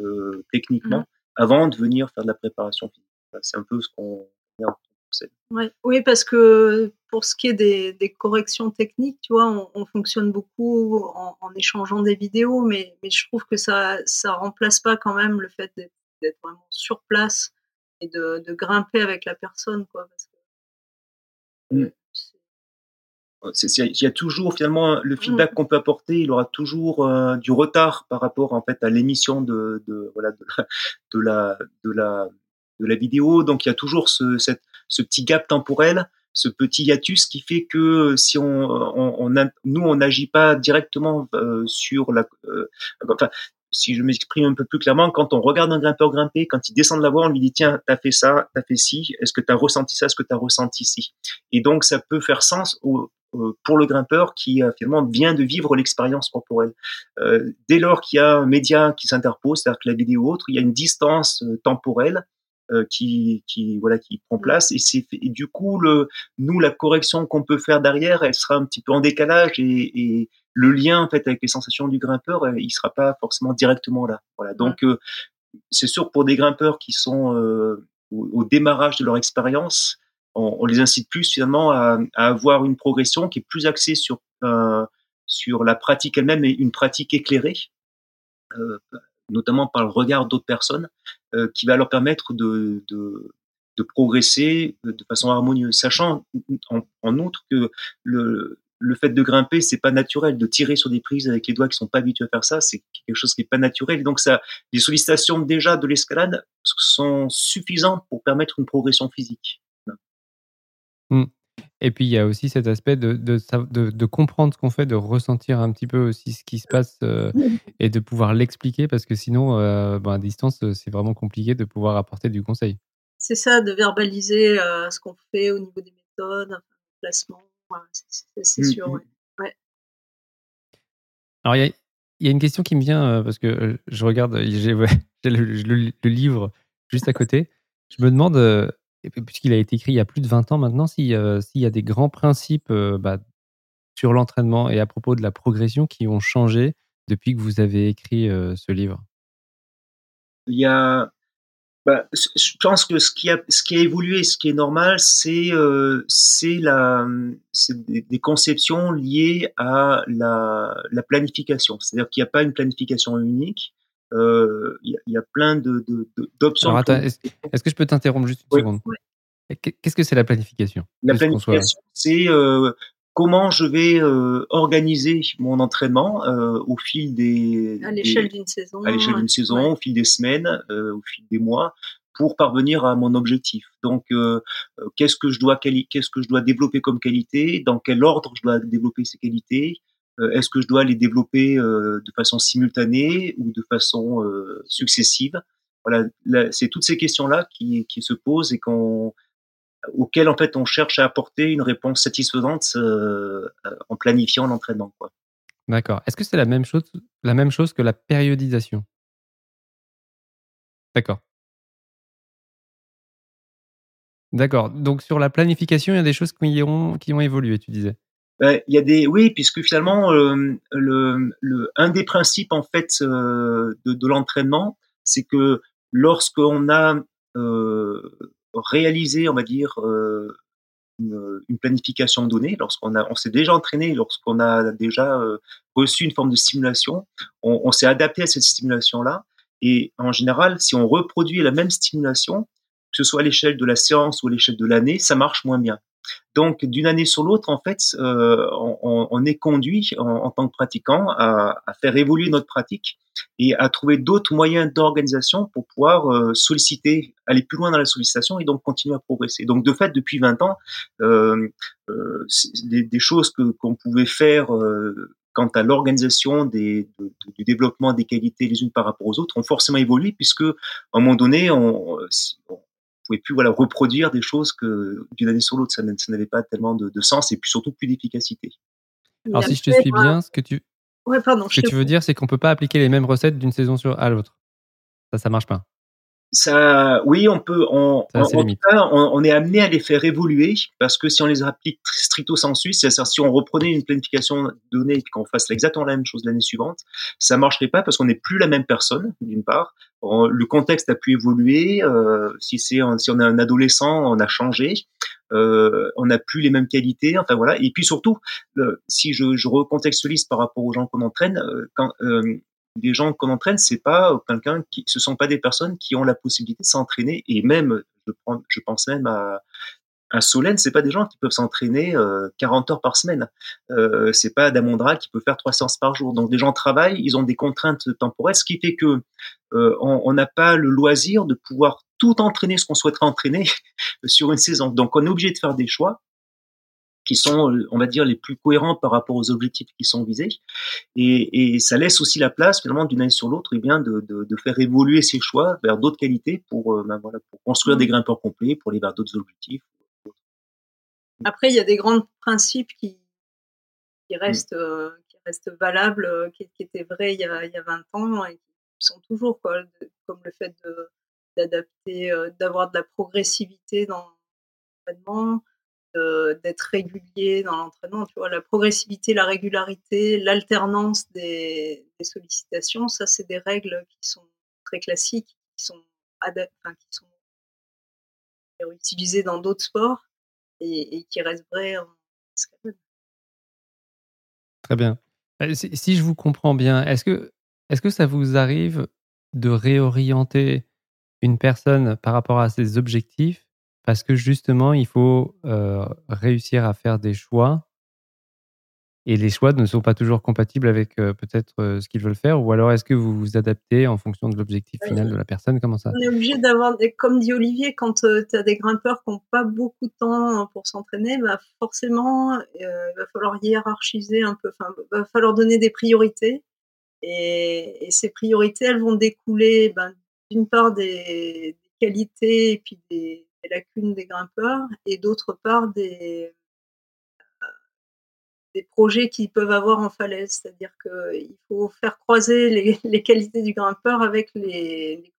euh, techniquement avant de venir faire de la préparation physique. C'est un peu ce qu'on Ouais. Oui, parce que pour ce qui est des, des corrections techniques, tu vois, on, on fonctionne beaucoup en, en, échangeant des vidéos, mais, mais je trouve que ça ça remplace pas quand même le fait d'être vraiment sur place et de, de, grimper avec la personne, quoi. Parce que, mmh. Il y a toujours finalement le feedback mmh. qu'on peut apporter, il aura toujours euh, du retard par rapport en fait à l'émission de, de, voilà de la de la de la vidéo. Donc il y a toujours ce, cette, ce petit gap temporel, ce petit hiatus qui fait que si on, on, on a, nous on n'agit pas directement euh, sur la, euh, enfin si je m'exprime un peu plus clairement, quand on regarde un grimpeur grimper, quand il descend de la voie, on lui dit tiens, t'as fait ça, t'as fait ci, est-ce que t'as ressenti ça, est-ce que t'as ressenti ci? Et donc ça peut faire sens au, euh, pour le grimpeur qui euh, finalement vient de vivre l'expérience corporelle. Euh, dès lors qu'il y a un média qui s'interpose, c'est-à-dire que la vidéo ou autre, il y a une distance temporelle qui, qui voilà qui prend place et c'est et du coup le nous la correction qu'on peut faire derrière elle sera un petit peu en décalage et, et le lien en fait avec les sensations du grimpeur il sera pas forcément directement là. Voilà. Donc c'est sûr pour des grimpeurs qui sont au, démarrage de leur expérience on, les incite plus finalement à, à, avoir une progression qui est plus axée sur euh, sur la pratique elle-même et une pratique éclairée, euh, notamment par le regard d'autres personnes, euh, qui va leur permettre de, de, progresser de façon harmonieuse, sachant en, outre que le, le fait de grimper, c'est pas naturel. De tirer sur des prises avec les doigts qui sont pas habitués à faire ça, c'est quelque chose qui est pas naturel. Donc ça, les sollicitations déjà de l'escalade sont suffisantes pour permettre une progression physique. Mmh. Et puis, il y a aussi cet aspect de, de, de, comprendre ce qu'on fait, de ressentir un petit peu aussi ce qui se passe euh, et de pouvoir l'expliquer parce que sinon, euh, ben, à distance, euh, c'est vraiment compliqué de pouvoir apporter du conseil. C'est ça, de verbaliser ce qu'on fait au niveau des méthodes, enfin, du placement, c'est mmh, sûr. Mmh. Ouais. Alors, il y a, y a, une question qui me vient parce que je regarde, j'ai le, le, livre juste à côté. Je me demande puisqu'il a été écrit il y a plus de 20 ans maintenant, s'il y a des grands principes bah, sur l'entraînement et à propos de la progression qui ont changé depuis que vous avez écrit ce livre? Il y a. Bah, je pense que ce qui a, ce qui évolué, ce qui est normal, c'est c'est la des, conceptions liées à la planification. C'est-à-dire qu'il n'y a pas une planification unique. Euh, il y, y, a plein de, d'options. Est-ce que je peux t'interrompre juste une seconde Qu'est-ce que c'est la planification? La planification, c'est euh, comment je vais euh, organiser mon entraînement euh, au fil des à l'échelle d'une saison, à l'échelle d'une saison, au fil des semaines, euh, au fil des mois, pour parvenir à mon objectif. Donc, euh, qu'est-ce que je dois qu'est-ce que je dois développer comme qualité? Dans quel ordre je dois développer ces qualités? euh, est-ce que je dois les développer euh, de façon simultanée ou de façon euh, successive? Voilà, c'est toutes ces questions-là qui, se posent et auxquelles en fait on cherche à apporter une réponse satisfaisante en planifiant l'entraînement. D'accord. Est-ce que c'est la même chose, la même chose que la périodisation? D'accord. D'accord. Donc sur la planification, il y a des choses qui ont, qui ont évolué, tu disais? Ben, il y a des oui puisque finalement euh, le, le, un des principes en fait euh, de, de l'entraînement c'est que lorsqu'on a euh, réalisé on va dire euh, une, une, planification donnée lorsqu'on a on s'est déjà entraîné lorsqu'on a déjà reçu une forme de stimulation on, on s'est adapté à cette stimulation là et en général si on reproduit la même stimulation que ce soit à l'échelle de la séance ou à l'échelle de l'année ça marche moins bien donc, d'une année sur l'autre, en fait, euh, on, est conduit en, tant que pratiquant à, faire évoluer notre pratique et à trouver d'autres moyens d'organisation pour pouvoir euh, solliciter, aller plus loin dans la sollicitation et donc continuer à progresser. Donc, de fait, depuis 20 ans, euh, des, choses que qu'on pouvait faire quant à l'organisation du développement des qualités les unes par rapport aux autres ont forcément évolué puisque à un moment donné, on, on pouvez plus voilà reproduire des choses que d'une année sur l'autre, ça, n'avait pas tellement de, sens et puis surtout plus d'efficacité. Alors si je te suis bien, ce que tu, ouais, pardon, ce que tu veux dire, c'est qu'on peut pas appliquer les mêmes recettes d'une saison sur à l'autre. Ça, ça marche pas ça, oui, on peut, on, en, tout cas, on, est amené à les faire évoluer parce que si on les applique stricto sensu, c'est-à-dire si on reprenait une planification donnée et qu'on fasse exactement la même chose l'année suivante, ça marcherait pas parce qu'on n'est plus la même personne, d'une part. Le contexte a pu évoluer. Euh, si c'est, si on est un adolescent, on a changé. Euh, on n'a plus les mêmes qualités. Enfin voilà. Et puis surtout, si je, je recontextualise par rapport aux gens qu'on entraîne, euh, quand des gens qu'on entraîne, c'est pas quelqu'un qui, ce sont pas des personnes qui ont la possibilité de s'entraîner et même, je pense même à, à Solène, c'est pas des gens qui peuvent s'entraîner 40 euh, heures par semaine. Euh, c'est pas Damondra qui peut faire trois séances par jour. Donc des gens travaillent, ils ont des contraintes temporelles, ce qui fait que euh, on n'a pas le loisir de pouvoir tout entraîner ce qu'on souhaiterait entraîner sur une saison. Donc on est obligé de faire des choix qui sont, euh, on va dire, les plus cohérents par rapport aux objectifs qui sont visés. Et, et ça laisse aussi la place, finalement, d'une année sur l'autre, et eh bien, de, de, de, faire évoluer ces choix vers d'autres qualités pour, euh, ben voilà, pour construire mmh. des grimpeurs complets, pour aller vers d'autres objectifs. Après, il y a des grands principes qui, qui mmh. restent, euh, qui restent valables, qui, qui, étaient vrais il y, a, il y a 20 ans et qui sont toujours, quoi, comme le fait d'adapter, d'avoir de la progressivité dans l'entraînement, d'être régulier dans l'entraînement. Tu vois, la progressivité, la régularité, l'alternance des, sollicitations, ça, c'est des règles qui sont très classiques, qui sont, qui sont utilisées dans d'autres sports et, qui restent vraies en escalade. Très bien. Euh, si, je vous comprends bien, est-ce que, est que ça vous arrive de réorienter une personne par rapport à ses objectifs parce que justement, il faut euh, réussir à faire des choix. Et les choix ne sont pas toujours compatibles avec euh, peut-être ce qu'ils veulent faire. Ou alors est-ce que vous vous adaptez en fonction de l'objectif final de la personne? Comment ça? On est obligé d'avoir, des, comme dit Olivier, quand tu as des grimpeurs qui n'ont pas beaucoup de temps pour s'entraîner, bah forcément, il va falloir hiérarchiser un peu, enfin, va falloir donner des priorités. Et, ces priorités, elles vont découler ben, d'une part des, qualités et puis des, lacunes des grimpeurs et d'autre part des, des projets qu'ils peuvent avoir en falaise. C'est-à-dire qu'il faut faire croiser les, les, qualités du grimpeur avec les, les,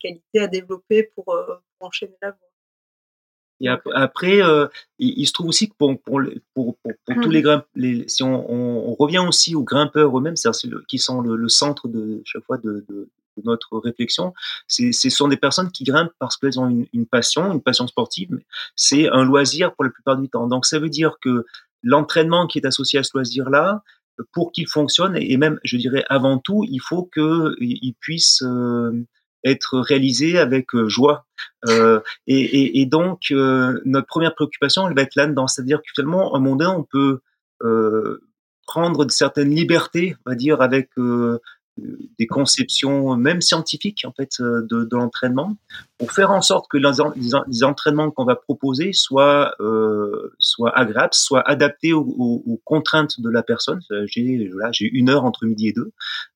qualités à développer pour, euh, pour enchaîner la voie. Et après, euh, il, se trouve aussi que pour, pour, pour, pour, tous les grimpeurs, si on, on, revient aussi aux grimpeurs eux-mêmes, qui sont le, le, centre de chaque fois de, de, de notre réflexion, ce sont des personnes qui grimpent parce qu'elles ont une, une, passion, une passion sportive, c'est un loisir pour la plupart du temps. Donc ça veut dire que l'entraînement qui est associé à ce loisir-là, pour qu'il fonctionne, et même, je dirais, avant tout, il faut qu'il puisse euh, être réalisé avec euh, joie. Euh, et, et, et, donc, euh, notre première préoccupation, elle va être là-dedans. C'est-à-dire que finalement, un monde on peut euh, prendre certaines libertés, on va dire, avec des conceptions même scientifiques en fait de, de l'entraînement pour faire en sorte que les, entraînements qu'on va proposer soient euh, soient agréables, soient adaptés aux, aux, contraintes de la personne. J'ai là j'ai une heure entre midi et deux.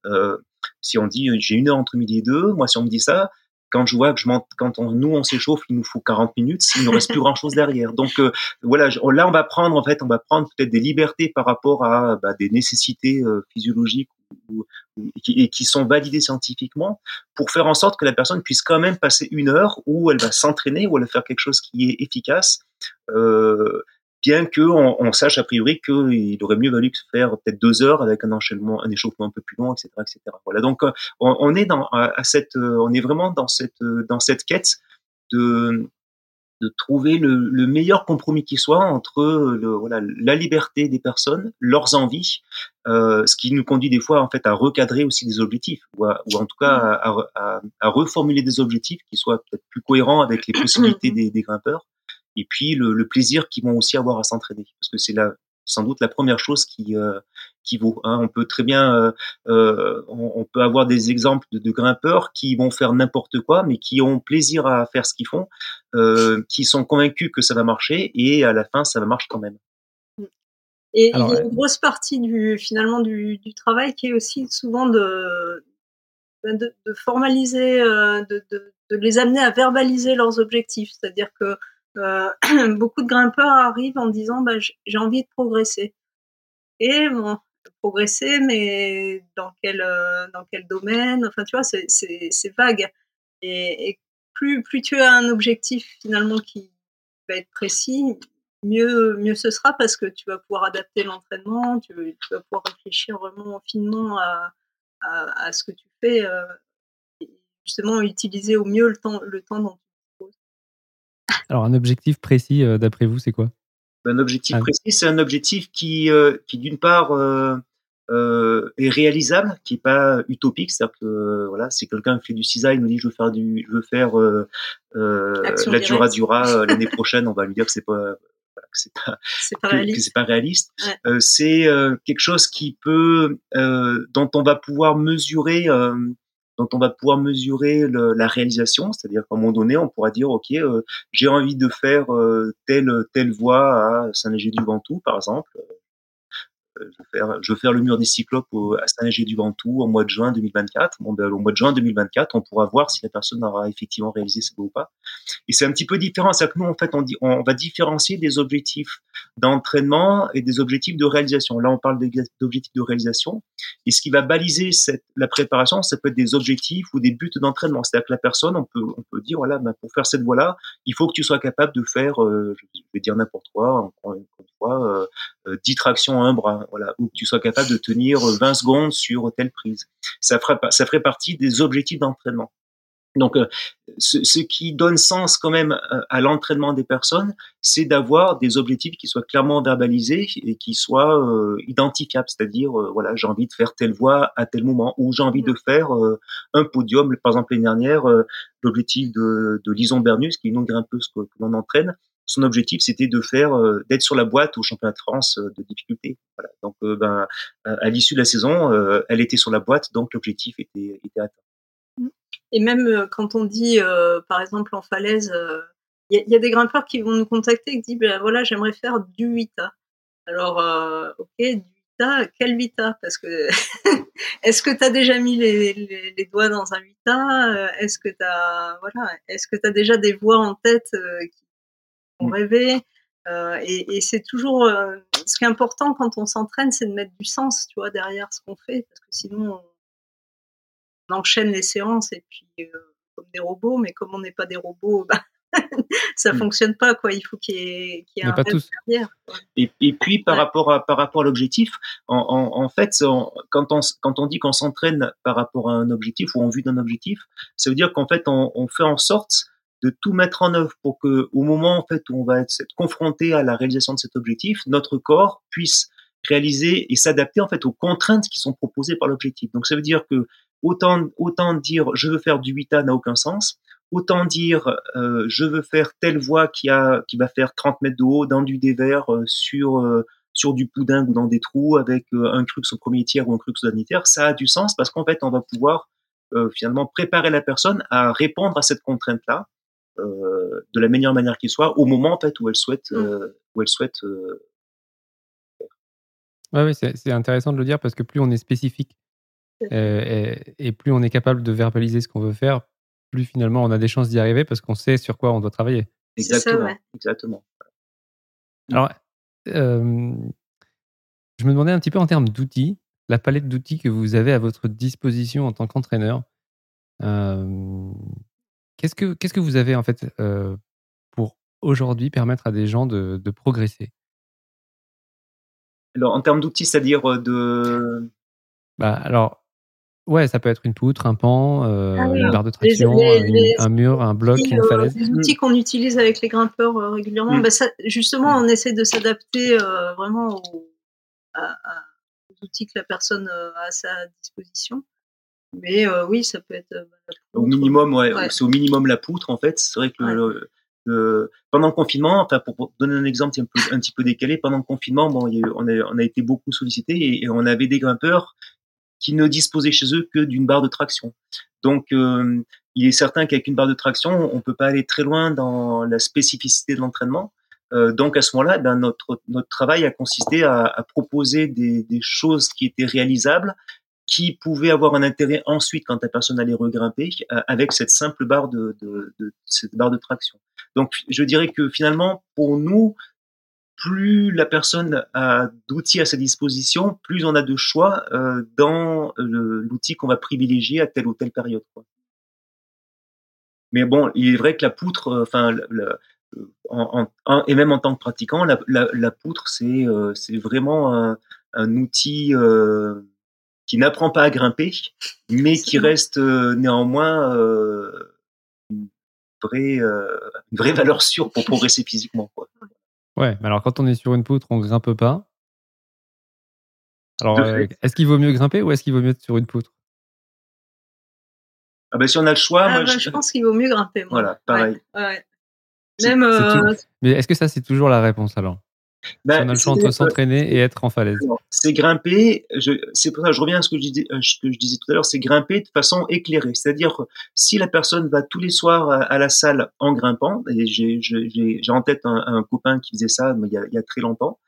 Euh, si on dit j'ai une heure entre midi et deux, moi si on me dit ça, quand je vois que je quand on, nous on s'échauffe, il nous faut 40 minutes, il ne reste plus grand chose derrière. Donc euh, voilà, là on va prendre en fait, on va prendre peut-être des libertés par rapport à bah, des nécessités euh, physiologiques ou, qui, sont validées scientifiquement pour faire en sorte que la personne puisse quand même passer une heure où elle va s'entraîner, où elle va faire quelque chose qui est efficace. Euh, bien qu'on on sache a priori qu'il aurait mieux valu faire peut-être deux heures avec un enchaînement, un échauffement un peu plus long, etc., etc. Voilà. Donc euh, on, on est dans à cette, euh, on est vraiment dans cette euh, dans cette quête de de trouver le, le meilleur compromis qui soit entre le, voilà, la liberté des personnes, leurs envies, euh, ce qui nous conduit des fois en fait à recadrer aussi des objectifs ou, ou en tout cas à, à, à, reformuler des objectifs qui soient peut-être plus cohérents avec les possibilités des, des grimpeurs et puis le, le plaisir qu'ils vont aussi avoir à s'entraîner, parce que c'est là sans doute la première chose qui euh, qui vaut. Hein. On peut très bien, euh, euh on, on, peut avoir des exemples de, de, grimpeurs qui vont faire n'importe quoi, mais qui ont plaisir à faire ce qu'ils font, euh, qui sont convaincus que ça va marcher, et à la fin, ça va marcher quand même. Et il y a une grosse partie du finalement du, du travail qui est aussi souvent de de, de formaliser, de, de, de les amener à verbaliser leurs objectifs, c'est-à-dire que euh, beaucoup de grimpeurs arrivent en disant bah, j'ai envie de progresser. Et bon, progresser, mais dans quel euh, dans quel domaine? Enfin, tu vois, c'est c'est vague. Et, et, plus plus tu as un objectif finalement qui va être précis, mieux mieux ce sera parce que tu vas pouvoir adapter l'entraînement, tu, tu, vas pouvoir réfléchir vraiment finement à à, à ce que tu fais. Euh, et justement, utiliser au mieux le temps le temps dont alors, un objectif précis, euh, d'après vous, c'est quoi? Un objectif ah précis, c'est un objectif qui, euh, qui d'une part, euh, est réalisable, qui est pas utopique, c'est-à-dire que voilà, si quelqu'un fait du cisaille, il nous dit je veux faire du, je veux faire la Dura Dura l'année prochaine, on va lui dire que c'est pas que c'est pas, pas, réaliste. pas réaliste. Ouais. c'est quelque chose qui peut, dont on va pouvoir mesurer dont on va pouvoir mesurer le, la réalisation, c'est-à-dire qu'à un moment donné, on pourra dire, ok, euh, j'ai envie de faire euh, telle telle voie à Saint-Léger-du-Ventoux, par exemple. Je, veux faire, le mur des Cyclopes à Saint-Léger-du-Ventoux au mois de juin 2024. Bon, ben, au mois de juin 2024, on pourra voir si la personne aura effectivement réalisé ça ou pas. Et c'est un petit peu différent, c'est-à-dire que nous, en fait, on, va différencier des objectifs d'entraînement et des objectifs de réalisation. Là, on parle d'objectifs de réalisation. Et ce qui va baliser la préparation, ça peut être des objectifs ou des buts d'entraînement. C'est-à-dire que la personne, on peut, dire, voilà, ben, pour faire cette voie-là, il faut que tu sois capable de faire, euh, je vais dire n'importe quoi, encore une fois, euh, 10 euh, tractions à un bras, voilà, ou que tu sois capable de tenir 20 secondes sur telle prise. Ça ferait, ça ferait partie des objectifs d'entraînement. Donc, euh, ce, ce, qui donne sens quand même euh, à l'entraînement des personnes, c'est d'avoir des objectifs qui soient clairement verbalisés et qui soient euh, identifiables. C'est-à-dire, voilà, j'ai envie de faire telle voie à tel moment, ou j'ai envie de faire un podium. Par exemple, l'année dernière, l'objectif de, de Lison Bernus, qui est une grimpeuse que, que l'on entraîne, son objectif c'était de faire d'être sur la boîte au championnat de France de difficulté. Voilà. Donc, ben, à l'issue de la saison, elle était sur la boîte, donc l'objectif était, atteint. Et même euh, quand on dit, euh, par exemple, en falaise, il euh, y, a des grimpeurs qui vont nous contacter et qui disent, ben voilà, j'aimerais faire du 8A. Alors, ok, du 8A, quel 8A Parce que est-ce que tu as déjà mis les, doigts dans un 8A Est-ce que tu as voilà, est-ce que tu déjà des voix en tête ont rêvé euh, et, et c'est toujours ce qui est important quand on s'entraîne, c'est de mettre du sens, tu vois, derrière ce qu'on fait, parce que sinon on enchaîne les séances et puis euh, comme des robots, mais comme on n'est pas des robots, bah, ça mmh. fonctionne pas quoi. Il faut qu'il y ait, qu y ait un rêve derrière. Et, et, puis par ouais. rapport à par rapport à l'objectif, en, en, en, fait, quand on quand on dit qu'on s'entraîne par rapport à un objectif ou en vue d'un objectif, ça veut dire qu'en fait on, on, fait en sorte de tout mettre en œuvre pour que au moment en fait où on va être confronté à la réalisation de cet objectif, notre corps puisse réaliser et s'adapter en fait aux contraintes qui sont proposées par l'objectif. Donc ça veut dire que Autant, autant dire je veux faire du 8A n'a aucun sens. Autant dire euh, je veux faire telle voie qui a qui va faire 30 mètres de haut dans du dévers euh, sur euh, sur du pouding ou dans des trous avec euh, un crux au premier tiers ou un crux au dernier tiers, ça a du sens parce qu'en fait on va pouvoir euh, finalement préparer la personne à répondre à cette contrainte là de la meilleure manière qui soit au moment en fait où elle souhaite mmh. où elle souhaite. Ouais, ouais c'est intéressant de le dire parce que plus on est spécifique euh, et, et, plus on est capable de verbaliser ce qu'on veut faire, plus finalement on a des chances d'y arriver parce qu'on sait sur quoi on doit travailler. Exactement. Ça, ouais. Exactement. Alors, euh, je me demandais un petit peu en termes d'outils, la palette d'outils que vous avez à votre disposition en tant qu'entraîneur. Euh, qu'est-ce que qu'est-ce que vous avez en fait euh, pour aujourd'hui permettre à des gens de, de progresser? Alors, en termes d'outils, c'est-à-dire euh, de bah, alors, Ouais, ça peut être une poutre, un pan, euh, ah oui, une barre de traction, les, les, les, un mur, un bloc, une falaise. Les outils qu'on utilise avec les grimpeurs euh, régulièrement, mmh. bah ça, justement, on essaie de s'adapter euh, vraiment aux, à, à, aux, outils que la personne euh, a à sa disposition. Mais euh, oui, ça peut être. Bah, au minimum, ouais, ouais. c'est au minimum la poutre en fait. C'est vrai que le, le, pendant le confinement, enfin pour, pour donner un exemple un, peu, un, petit peu décalé, pendant le confinement, bon, il y a eu, on, a, on a été beaucoup sollicité et, et on avait des grimpeurs qui ne disposaient chez eux que d'une barre de traction. Donc, euh, il est certain qu'avec une barre de traction, on peut pas aller très loin dans la spécificité de l'entraînement. Euh, donc, à ce moment-là, ben, notre, notre travail a consisté à, à proposer des, des, choses qui étaient réalisables, qui pouvaient avoir un intérêt ensuite quand la personne allait regrimper euh, avec cette simple barre de, de, de, cette barre de traction. Donc, je dirais que finalement, pour nous, plus la personne a d'outils à sa disposition, plus on a de choix euh, dans l'outil qu'on va privilégier à telle ou telle période. Quoi. Mais bon, il est vrai que la poutre, euh, enfin, en, en, et même en tant que pratiquant, la, la, la poutre, c'est euh, vraiment un, un outil euh, qui n'apprend pas à grimper, mais qui reste euh, néanmoins une vraie, une vraie valeur sûre pour progresser physiquement. Quoi. Ouais, mais alors quand on est sur une poutre, on grimpe pas. Alors, euh, est-ce qu'il vaut mieux grimper ou est-ce qu'il vaut mieux être sur une poutre? Ah ben, Si on a le choix, ah moi, bah, je... je... pense qu'il vaut mieux grimper. Moi. Voilà, pareil. Ouais, ouais. Même. Euh... Mais est-ce que ça, c'est toujours la réponse alors? Ben, si on a le choix entre s'entraîner et être en falaise. C'est grimper, c'est pour ça je reviens à ce que je, disais, ce que je disais tout à l'heure, c'est grimper de façon éclairée. C'est-à-dire, si la personne va tous les soirs à, à la salle en grimpant, et j'ai en tête un, un, copain qui faisait ça il y a, il y a très longtemps,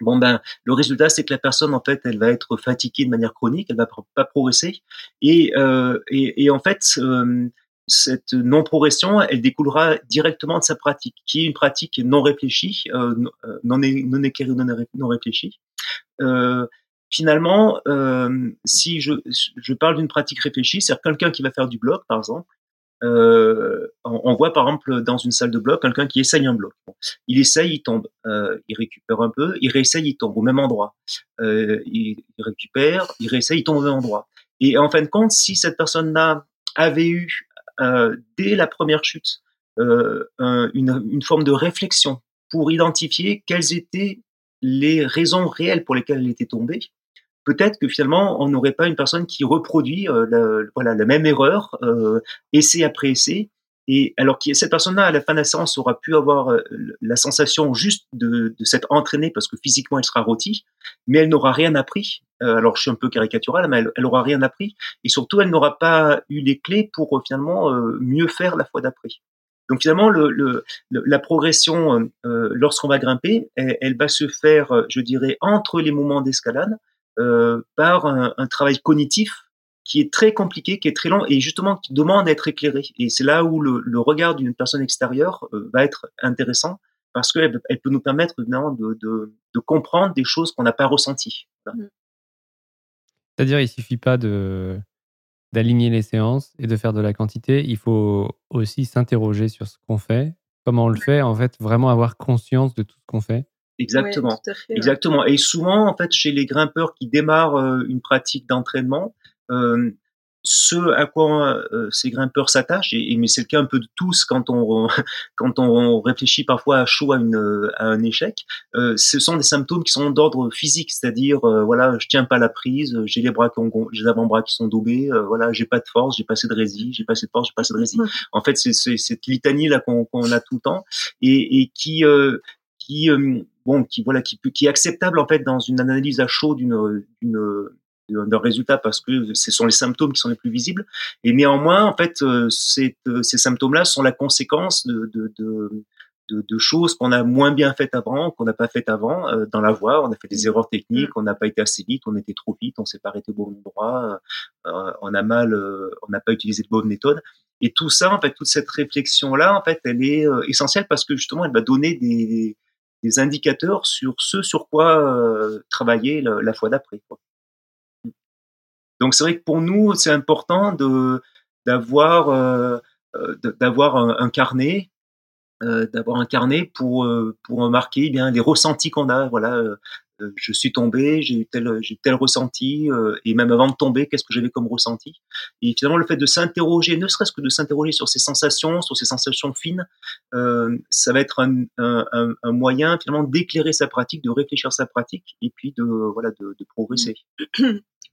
bon ben le résultat c'est que la personne en fait elle va être fatiguée de manière chronique elle va pas progresser et euh, et, et, en fait euh, cette non-progression, elle découlera directement de sa pratique, qui est une pratique non réfléchie, euh, non, non éclairée, non, réfléchie. Euh, finalement, euh, si je, je parle d'une pratique réfléchie, c'est quelqu'un qui va faire du bloc, par exemple, euh, on, voit par exemple dans une salle de bloc quelqu'un qui essaye un bloc. Il essaye, il tombe, euh, il récupère un peu, il réessaye, il tombe au même endroit. Euh, il, récupère, il réessaye, il tombe au même endroit. Et en fin de compte, si cette personne-là avait eu euh, dès la première chute euh, une, forme de réflexion pour identifier quelles étaient les raisons réelles pour lesquelles elle était tombée, peut-être que finalement on n'aurait pas une personne qui reproduit euh, la, voilà la même erreur euh, essai après essai et alors que cette personne-là à la fin de la séance aura pu avoir euh, la sensation juste de, de s'être entraînée parce que physiquement elle sera rôtie mais elle n'aura rien appris. Alors je suis un peu caricatural mais elle, elle aura rien appris. Et surtout elle n'aura pas eu les clés pour finalement mieux faire la fois d'après. Donc finalement, le, le, la progression, lorsqu'on va grimper, elle, elle, va se faire, je dirais, entre les moments d'escalade, euh, par un, travail cognitif qui est très compliqué, qui est très long et justement qui demande d'être éclairé. Et c'est là où le, regard d'une personne extérieure euh, va être intéressant parce qu'elle elle peut nous permettre de, de, de, comprendre des choses qu'on n'a pas ressenties. Mm. C'est-à-dire, il suffit pas de d'aligner les séances et de faire de la quantité. Il faut aussi s'interroger sur ce qu'on fait, comment on le fait, en fait, vraiment avoir conscience de tout ce qu'on fait Exactement. Exactement. Et souvent, en fait, chez les grimpeurs qui démarrent euh, une pratique d'entraînement, euh, ce à quoi euh, ces grimpeurs s'attachent, et, mais c'est le cas un peu de tous quand on quand on réfléchit parfois à chaud à, une, à un échec, euh, ce sont des symptômes qui sont d'ordre physique, c'est-à-dire euh, voilà, je tiens pas la prise, j'ai les bras qui ont, j'ai les avant-bras qui sont daubés, voilà, j'ai pas de force, j'ai pas assez de résine, j'ai pas assez de force, j'ai pas assez de résine. En fait, c'est cette litanie là qu'on a tout le temps et, et qui qui bon, qui voilà, qui, qui est acceptable en fait dans une analyse à chaud d'une d'un résultat parce que ce sont les symptômes qui sont les plus visibles. Et néanmoins, en fait, euh, ces, euh, ces symptômes-là sont la conséquence de, de, de, de, choses qu'on a moins bien faites avant, qu'on n'a pas faites avant euh, dans la voie. On a fait des erreurs techniques, on n'a pas été assez vite, on était trop vite, on s'est pas arrêté au bon endroit, on a mal, on n'a pas utilisé de bonne méthode. Et tout ça, en fait, toute cette réflexion-là, en fait, elle est essentielle parce que justement, elle va donner des des indicateurs sur ce sur quoi euh, travailler la, fois d'après. Donc c'est vrai que pour nous c'est important de d'avoir euh, euh d'avoir un, carnet euh, d'avoir un carnet pour pour marquer eh bien les ressentis qu'on a voilà euh, je suis tombé, j'ai eu tel, j'ai tel ressenti, euh, et même avant de tomber, qu'est-ce que j'avais comme ressenti? Et finalement, le fait de s'interroger, ne serait-ce que de s'interroger sur ces sensations, sur ces sensations fines, euh, ça va être un, moyen finalement d'éclairer sa pratique, de réfléchir sa pratique, et puis de voilà de, progresser.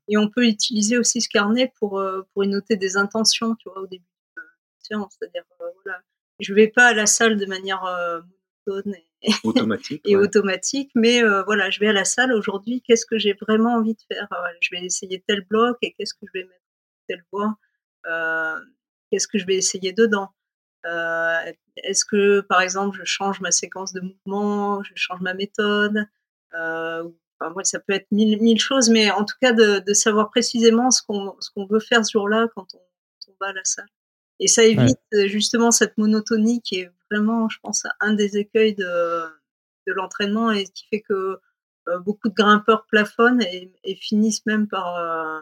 Et on peut utiliser aussi ce carnet pour pour y noter des intentions, tu vois, au début de séance, c'est-à-dire voilà, je vais pas à la salle de manière monotone automatique. et automatique. Mais euh, voilà, je vais à la salle aujourd'hui. Qu'est-ce que j'ai vraiment envie de faire? Je vais essayer tel bloc et qu'est-ce que je vais mettre telle voie? Euh, Qu'est-ce que je vais essayer dedans? Euh, Est-ce que, par exemple, je change ma séquence de mouvement Je change ma méthode? Enfin, moi, ça peut être mille, mille, choses, mais en tout cas de, de savoir précisément ce qu'on veut faire ce jour-là quand on, on, va à la salle. Et ça évite justement cette monotonie qui est vraiment, je pense, un des écueils de, de l'entraînement et qui fait que euh, beaucoup de grimpeurs plafonnent et, et finissent même par euh,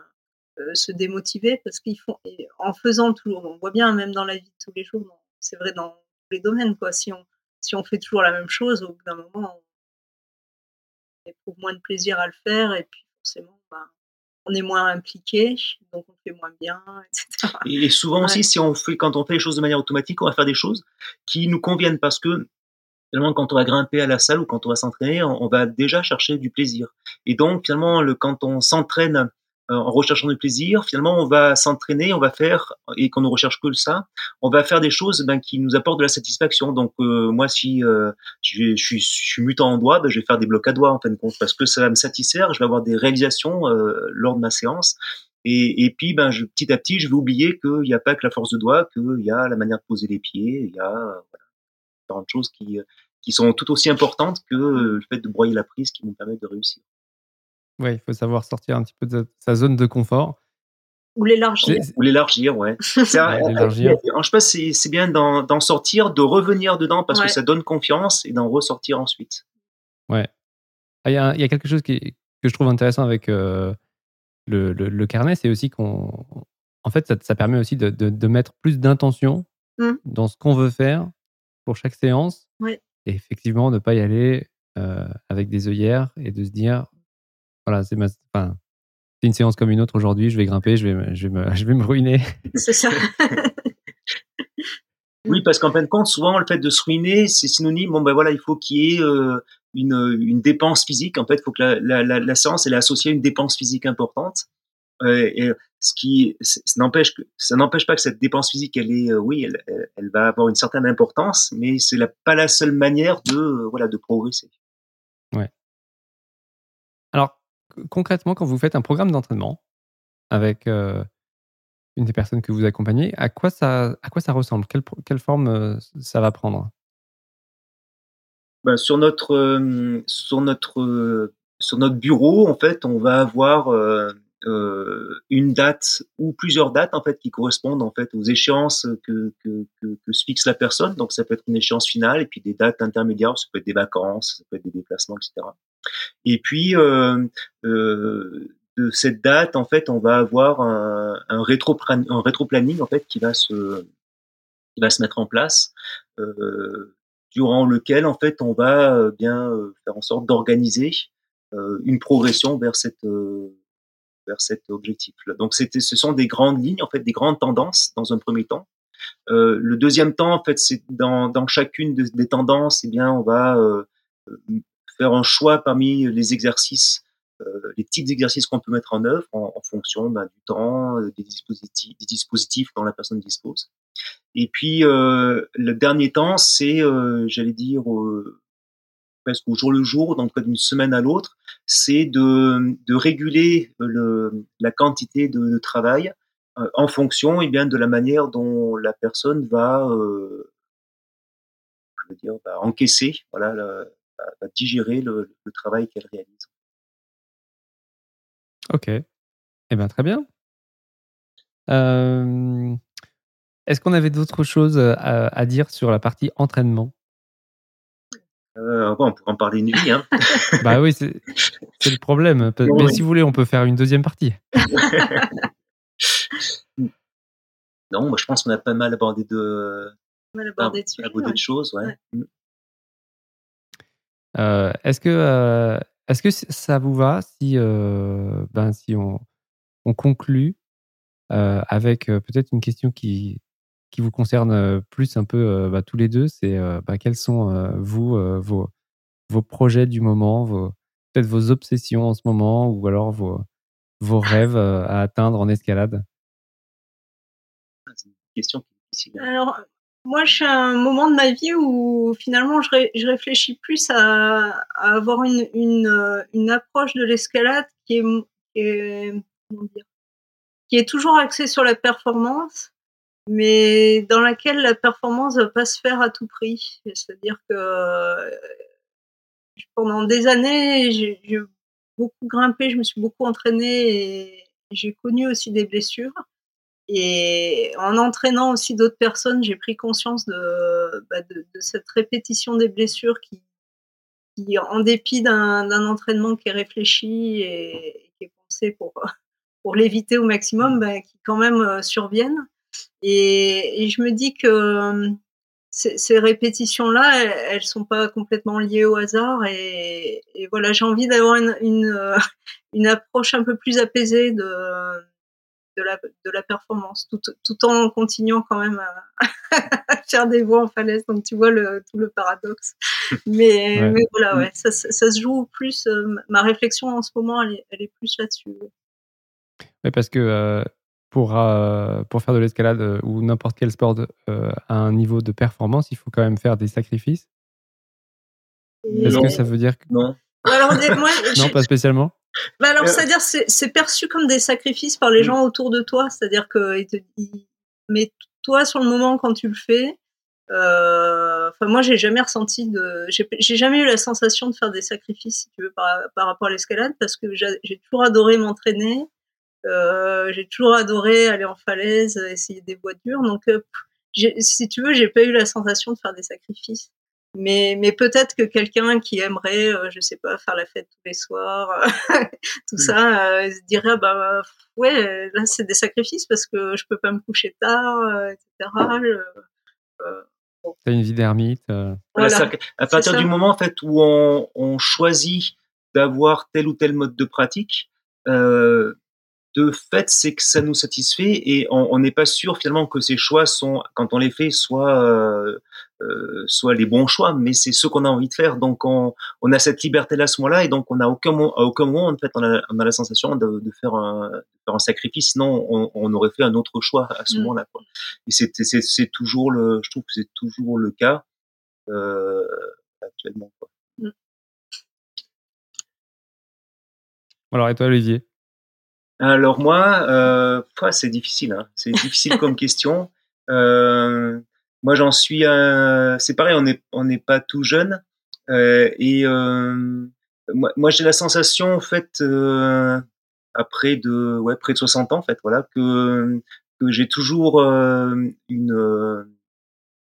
euh, se démotiver parce qu'ils font, en faisant toujours, on voit bien même dans la vie de tous les jours, c'est vrai dans tous les domaines, quoi. Si on, si on fait toujours la même chose, au bout d'un moment, on éprouve moins de plaisir à le faire et puis forcément, ben, on est moins impliqué, donc on fait moins bien, etc. Et souvent aussi, si on fait, quand on fait les choses de manière automatique, on va faire des choses qui nous conviennent parce que finalement, quand on va grimper à la salle ou quand on va s'entraîner, on, va déjà chercher du plaisir. Et donc, finalement, le, quand on s'entraîne en recherchant du plaisir, finalement, on va s'entraîner, on va faire, et qu'on ne recherche que ça, on va faire des choses ben, qui nous apportent de la satisfaction. Donc, euh, moi, si euh, je, suis, je suis mutant en doigt, ben, je vais faire des blocs à doigts, en fin de compte, parce que ça va me satisfaire, je vais avoir des réalisations lors de ma séance. Et, et puis, ben, je, petit à petit, je vais oublier qu'il n'y a pas que la force de doigt, qu'il y a la manière de poser les pieds, il y a voilà, différentes choses qui, qui sont tout aussi importantes que le fait de broyer la prise qui nous permet de réussir. Oui, il faut savoir sortir un petit peu de sa zone de confort. Ou l'élargir. Ou l'élargir, ouais. Ça, je pense c'est bien d'en sortir, de revenir dedans parce que ça donne confiance et d'en ressortir ensuite. Ouais. Ah, il y, a, y, a quelque chose qui, que je trouve intéressant avec euh, le, le, carnet, c'est aussi qu'on. En fait, ça, ça permet aussi de, de, mettre plus d'intention mmh. dans ce qu'on veut faire pour chaque séance. Ouais. Et effectivement, ne pas y aller euh, avec des œillères et de se dire voilà, c'est ma. Enfin, une séance comme une autre aujourd'hui, je vais grimper, je vais, je vais, me, je vais me ruiner. C'est ça. oui, parce qu'en fin de compte, souvent, le fait de se ruiner, c'est synonyme, bon ben voilà, il faut qu'il y ait euh, une, une dépense physique. En fait, il faut que la, la, la, la, séance, elle est associée à une dépense physique importante. Euh, et ce qui, ça n'empêche que, ça n'empêche pas que cette dépense physique, elle est, euh, oui, elle, elle, va avoir une certaine importance, mais c'est la, pas la seule manière de, euh, voilà, de progresser. Ouais. Alors, concrètement, quand vous faites un programme d'entraînement avec euh, une des personnes que vous accompagnez, à quoi ça, ressemble? Quelle, forme euh, ça va prendre? Sur notre euh, sur notre bureau, en fait, on va avoir une date ou plusieurs dates en fait qui correspondent en fait aux échéances que, que, que, que, se fixe la personne. Donc ça peut être une échéance finale et puis des dates intermédiaires, ça peut être des vacances, ça peut être des déplacements, etc. Et puis euh, euh, de cette date, en fait, on va avoir un, un rétro un rétro planning en fait qui va se qui va se mettre en place. Euh, durant lequel en fait on va bien faire en sorte d'organiser une progression vers cette vers cet objectif. Donc c'était, ce sont des grandes lignes, en fait, des grandes tendances dans un premier temps. Euh, le deuxième temps, en fait, c'est dans, dans chacune des tendances, eh bien, on va euh, faire un choix parmi les exercices, euh, les types d'exercices qu'on peut mettre en œuvre en, en fonction bah, du temps, euh, des dispositifs, des dispositifs dont la personne dispose. Et puis euh, le dernier temps, c'est, j'allais dire, presque au jour le jour, donc d'une semaine à l'autre, c'est de, de réguler le, la quantité de, de travail euh, en fonction eh bien de la manière dont la personne va, euh, je veux dire, va encaisser, voilà, la, va, digérer le, le travail qu'elle réalise. Ok, eh bien très bien. Euh, Est-ce qu'on avait d'autres choses à, à, dire sur la partie entraînement? Euh, bon, on pourrait en parler une nuit. Hein. bah oui, c'est le problème. Mais si vous voulez, on peut faire une deuxième partie. non, moi je pense qu'on a pas mal abordé de, abordé de, abordé de choses. Ouais. Mm. Euh, est-ce que, euh, est-ce que ça vous va si, euh, ben, si on, on conclut euh, avec euh, peut-être une question qui, qui vous concerne plus un peu euh, bah, tous les deux, c'est euh, bah, quels sont vous vos, vos projets du moment, vos, peut-être vos obsessions en ce moment, ou alors vos, vos rêves à atteindre en escalade? C'est une question difficile. Alors, moi, je suis à un moment de ma vie où finalement, je, ré je réfléchis plus à, à avoir une, une, une, approche de l'escalade qui est, qui est, qui est toujours axée sur la performance, mais dans laquelle la performance va pas se faire à tout prix. C'est-à-dire que euh, pendant des années, j'ai beaucoup grimpé, je me suis beaucoup entraînée et j'ai connu aussi des blessures. Et en entraînant aussi d'autres personnes, j'ai pris conscience de, bah de, de, cette répétition des blessures qui, qui en dépit d'un entraînement qui est réfléchi et, qui est pensé pour, pour l'éviter au maximum, bah, qui quand même euh, surviennent. Et, et je me dis que euh, ces, ces répétitions-là, elles, elles, sont pas complètement liées au hasard. Et, et voilà, j'ai envie d'avoir une, une, euh, une, approche un peu plus apaisée de, de, la, de la performance, tout, tout en continuant quand même à, à faire des voies en falaise. Donc tu vois le, tout le paradoxe. Mais, ouais. mais voilà, ouais, ça, ça, ça, se joue plus. Euh, ma réflexion en ce moment, elle est, elle est plus là-dessus. Oui, parce que euh, pour, euh, pour faire de l'escalade euh, ou n'importe quel sport euh, à un niveau de performance, il faut quand même faire des sacrifices? Est-ce que ça veut dire que... Non. Alors, moi, non, pas spécialement. Bah alors, c'est-à-dire, c'est perçu comme des sacrifices par les gens autour de toi. C'est-à-dire que, te, mais toi, sur le moment, quand tu le fais, euh, enfin, moi, j'ai jamais ressenti de, j'ai jamais eu la sensation de faire des sacrifices, si tu veux, par, par rapport à l'escalade, parce que j'ai toujours adoré m'entraîner. j'ai toujours adoré aller en falaise, essayer des voies dures. Donc, si tu veux, j'ai pas eu la sensation de faire des sacrifices. Mais, mais peut-être que quelqu'un qui aimerait, je sais pas, faire la fête tous les soirs, tout mmh. ça, se dirait, bah ouais, là c'est des sacrifices parce que je peux pas me coucher tard, etc. T'as une vie d'ermite. Euh. à partir du moment en fait où on, on choisit d'avoir tel ou tel mode de pratique, euh, de fait, c'est que ça nous satisfait et on n'est pas sûr finalement que ces choix sont, quand on les fait, soit euh, euh, soit les bons choix, mais c'est ce qu'on a envie de faire. Donc on, on a cette liberté là à ce moment-là et donc on a aucun moment, à aucun moment en fait on a, on a la sensation de, de, faire un, de, faire un, sacrifice. Sinon on, on, aurait fait un autre choix à ce mmh. moment-là. Quoi. Et c'est toujours le, je trouve que c'est toujours le cas euh, actuellement. Quoi. Mmh. Alors et toi Olivier? Alors moi, euh, c'est difficile. Hein. C'est difficile comme question. Euh, moi, j'en suis. Euh, c'est pareil, on n'est on n'est pas tout jeune. Euh, et euh, moi, moi j'ai la sensation, en fait, euh, après de ouais près de 60 ans, en fait, voilà, que que j'ai toujours une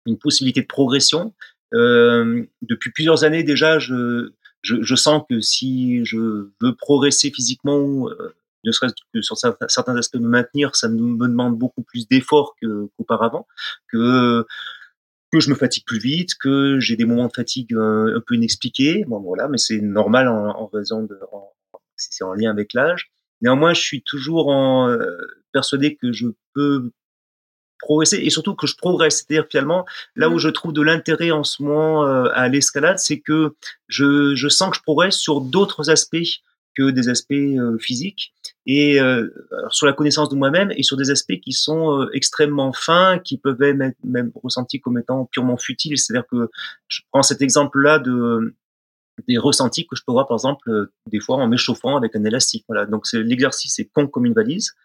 une possibilité de progression. depuis plusieurs années déjà, je, je, je sens que si je veux progresser physiquement ne serait-ce que sur certains aspects me maintenir, ça me demande beaucoup plus d'efforts qu'auparavant, que que je me fatigue plus vite, que j'ai des moments de fatigue euh, un peu inexpliqués. Bon, voilà, mais c'est normal en, raison de, c'est en lien avec l'âge. Néanmoins, je suis toujours en, euh, persuadé que je peux progresser et surtout que je progresse. C'est-à-dire finalement, là où mmh. je trouve de l'intérêt en ce moment euh, à l'escalade, c'est que je, je sens que je progresse sur d'autres aspects que des aspects euh, physiques et euh, sur la connaissance de moi-même et sur des aspects qui sont euh, extrêmement fins, qui peuvent être même ressentis comme étant purement futiles. C'est-à-dire que je prends cet exemple-là de des ressentis que je peux avoir par exemple des fois en m'échauffant avec un élastique. Voilà, donc l'exercice est con comme une valise,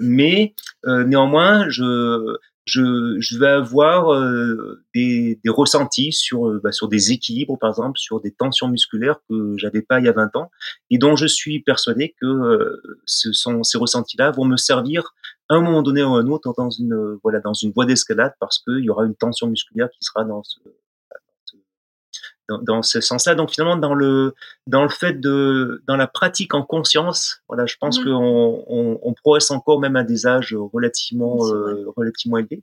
mais néanmoins je je, je vais avoir euh, des, des, ressentis sur, euh, bah, sur des équilibres, par exemple, sur des tensions musculaires que j'avais pas il y a 20 ans, et dont je suis persuadé que euh, ce sont, ces ressentis-là vont me servir à un moment donné ou à un autre dans une, voilà, dans une voie d'escalade, parce qu'il y aura une tension musculaire qui sera dans ce, dans, ce sens-là. Donc finalement, dans le dans le fait de dans la pratique en conscience, voilà, je pense mmh. qu'on on, on, progresse encore même à des âges relativement euh, relativement élevés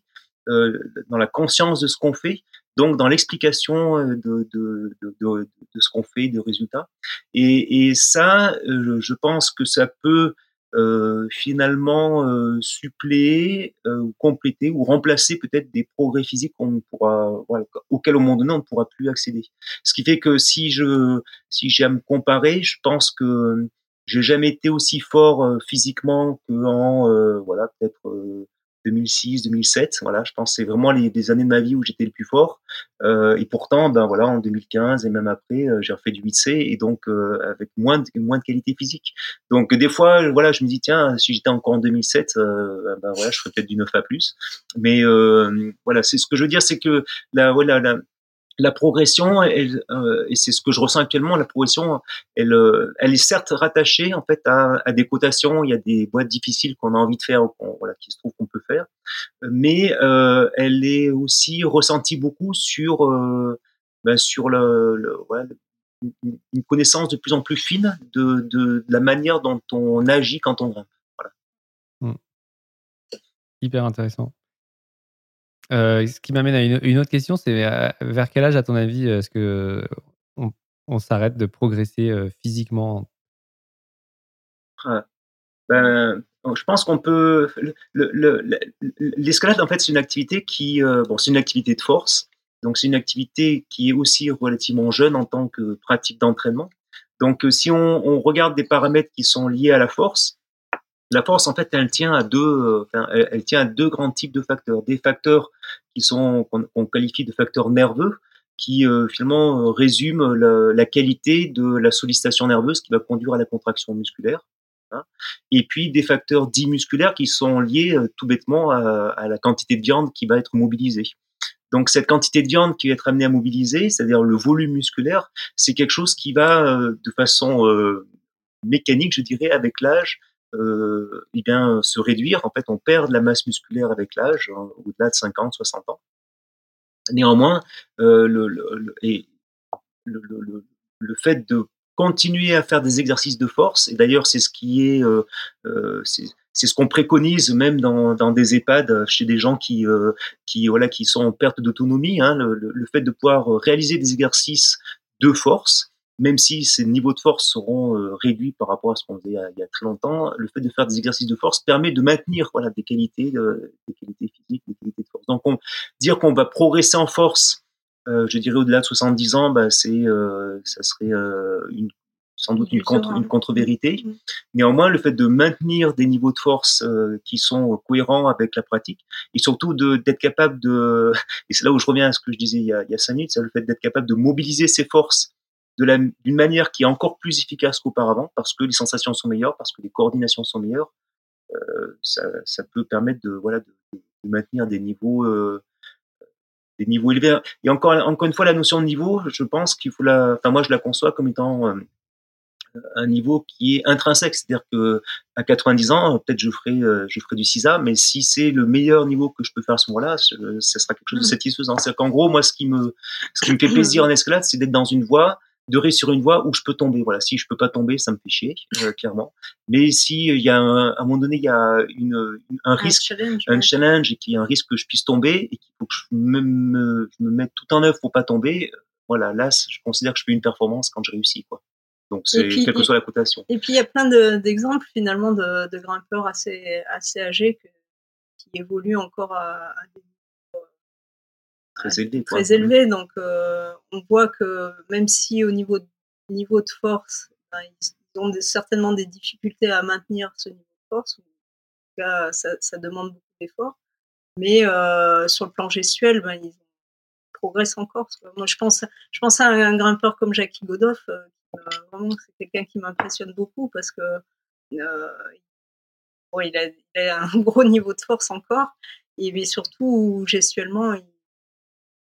euh, dans la conscience de ce qu'on fait. Donc dans l'explication euh, de, de, de, de, ce qu'on fait, des résultats. Et, et ça, euh, je pense que ça peut euh, finalement euh, suppléer euh, ou compléter ou remplacer peut-être des progrès physiques qu'on pourra voilà, auxquels au moment donné on ne pourra plus accéder. Ce qui fait que si je si j'ai à me comparer, je pense que j'ai jamais été aussi fort physiquement que en voilà peut-être 2006, 2007. Voilà, je pense c'est vraiment les, les, années de ma vie où j'étais le plus fort. Euh, et pourtant, ben voilà, en 2015 et même après, euh, j'ai refait du 8C et donc euh, avec moins de, moins de qualité physique. Donc des fois, voilà, je me dis tiens, si j'étais encore en 2007, euh, ben voilà, je ferais peut-être du 9 à plus. Mais voilà, c'est ce que je veux dire, c'est que la voilà la, la progression, elle, euh, et c'est ce que je ressens actuellement, la progression, elle, euh, elle est certes rattachée en fait à, à, des cotations. Il y a des boîtes difficiles qu'on a envie de faire, voilà, qui se trouve qu'on peut faire, mais euh, elle est aussi ressentie beaucoup sur euh, ben, sur le, le ouais, une connaissance de plus en plus fine de, de, de, la manière dont on agit quand on grimpe. Voilà. Mmh. Hyper intéressant. Euh, ce qui m'amène à une, autre question, c'est euh, vers quel âge, à ton avis, est-ce que on, s'arrête de progresser euh, physiquement? Ah, ben, Je pense qu'on peut. L'escalade, le, en fait, c'est une activité qui, bon, c'est une activité de force. Donc, c'est une activité qui est aussi relativement jeune en tant que pratique d'entraînement. Donc, si on, regarde des paramètres qui sont liés à la force, la force, en fait, elle tient à deux, euh, enfin, elle, tient à deux grands types de facteurs. Des facteurs qui sont qu'on qualifie de facteurs nerveux, qui euh, finalement euh, résument la, qualité de la sollicitation nerveuse qui va conduire à la contraction musculaire. Hein. Et puis des facteurs dits musculaires qui sont liés tout bêtement à, à, la quantité de viande qui va être mobilisée. Donc cette quantité de viande qui va être amenée à mobiliser, c'est-à-dire le volume musculaire, c'est quelque chose qui va de façon mécanique, je dirais, avec l'âge, euh, eh bien, se réduire. En fait, on perd de la masse musculaire avec l'âge, hein, au-delà de 50, 60 ans. Néanmoins, euh, le, le, le, le, le, fait de continuer à faire des exercices de force, et d'ailleurs c'est ce qui est, euh, euh c'est ce qu'on préconise même dans, dans, des EHPAD chez des gens qui, euh, qui, voilà, qui sont en perte d'autonomie, hein, le, fait de pouvoir réaliser des exercices de force, même si ces niveaux de force seront euh, réduits par rapport à ce qu'on faisait il y, a, très longtemps, le fait de faire des exercices de force permet de maintenir voilà des qualités, euh, des qualités physiques, des qualités de force. Donc on, dire qu'on va progresser en force, euh, je dirais au-delà de 70 ans, bah, c'est ça serait une, sans doute une, contre, une contre-vérité. Mm. Néanmoins, le fait de maintenir des niveaux de force qui sont cohérents avec la pratique, et surtout d'être capable de, et c'est là où je reviens à ce que je disais il y a, il y a cinq minutes, c'est le fait d'être capable de mobiliser ses forces d'une manière qui est encore plus efficace qu'auparavant parce que les sensations sont meilleures, parce que les coordinations sont meilleures. Euh, ça, ça, peut permettre de voilà de, de maintenir des niveaux euh, des niveaux élevés. Et encore encore une fois la notion de niveau, je pense qu'il faut la, enfin moi je la conçois comme étant euh, un niveau qui est intrinsèque, c'est-à-dire que à 90 ans, peut-être je ferai euh, je ferai du CISA, mais si c'est le meilleur niveau que je peux faire à ce moment-là, ce, sera quelque chose de mmh. satisfaisant. C'est qu'en gros, moi, ce qui me ce qui me fait plaisir en escalade, c'est d'être dans une voie de rester sur une voie où je peux tomber. Voilà, si je peux pas tomber, ça me fait chier, euh, clairement. Mais si il y a un, à un moment donné, il y a une, un risque, un challenge, et qu'il y a un risque que je puisse tomber et qu'il faut que je me, me, me mette tout en œuvre pour pas tomber, voilà, là, je considère que je fais une performance quand je réussis, quoi. Donc c'est quelle que soit la cotation. Et puis il y a plein d'exemples finalement de, de, grimpeurs assez assez âgés qui évoluent encore à, à des très élevé. Donc, euh, on voit que même si au niveau, niveau de force, ben, ils ont certainement des difficultés à maintenir ce niveau de force. Ça, ça demande beaucoup d'efforts. Mais euh, sur le plan gestuel, ben, ils progressent encore. Moi, je pense, je pense à un, grimpeur comme Jackie Godoff. Euh, c'est quelqu'un qui m'impressionne beaucoup parce que bon, il, a, un gros niveau de force encore. Et mais surtout, gestuellement, il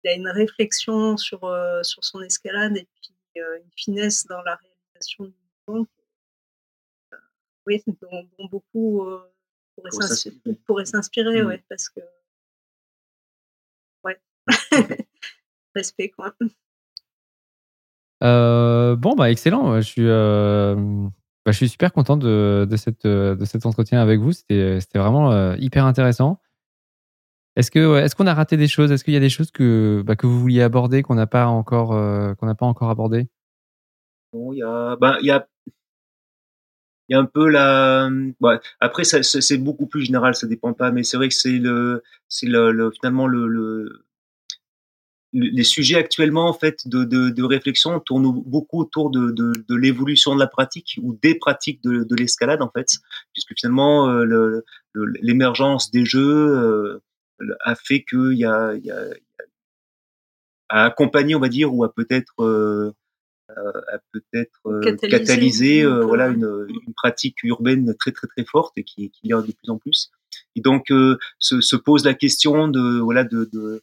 il a une réflexion sur, euh, sur son escalade et puis euh, une finesse dans la réalisation du mouvement. Euh, oui, dont, dont beaucoup pourraient s'inspirer, mmh. ouais, parce que ouais, respect quoi. bon bah excellent, je suis bah, je suis super content de, de, cette, de cet entretien avec vous. C'était vraiment hyper intéressant. Est-ce que est-ce qu'on a raté des choses? Est-ce qu'il y a des choses que bah, que vous vouliez aborder qu'on n'a pas encore euh, qu'on n'a pas encore abordé Bon, il y a bah, il y a il y a un peu la bah, après c'est beaucoup plus général ça dépend pas mais c'est vrai que c'est le c'est le, finalement le, le, les sujets actuellement en fait de, de, de réflexion tournent beaucoup autour de, de, de l'évolution de la pratique ou des pratiques de, de l'escalade en fait puisque finalement euh, l'émergence des jeux euh, a fait qu'il y a, y a, a accompagné, on va dire, ou a peut-être euh, a peut-être euh, catalysé, euh, voilà une, une, pratique urbaine très très très forte et qui, qui a de plus en plus. Et donc se, se, pose la question de voilà de, de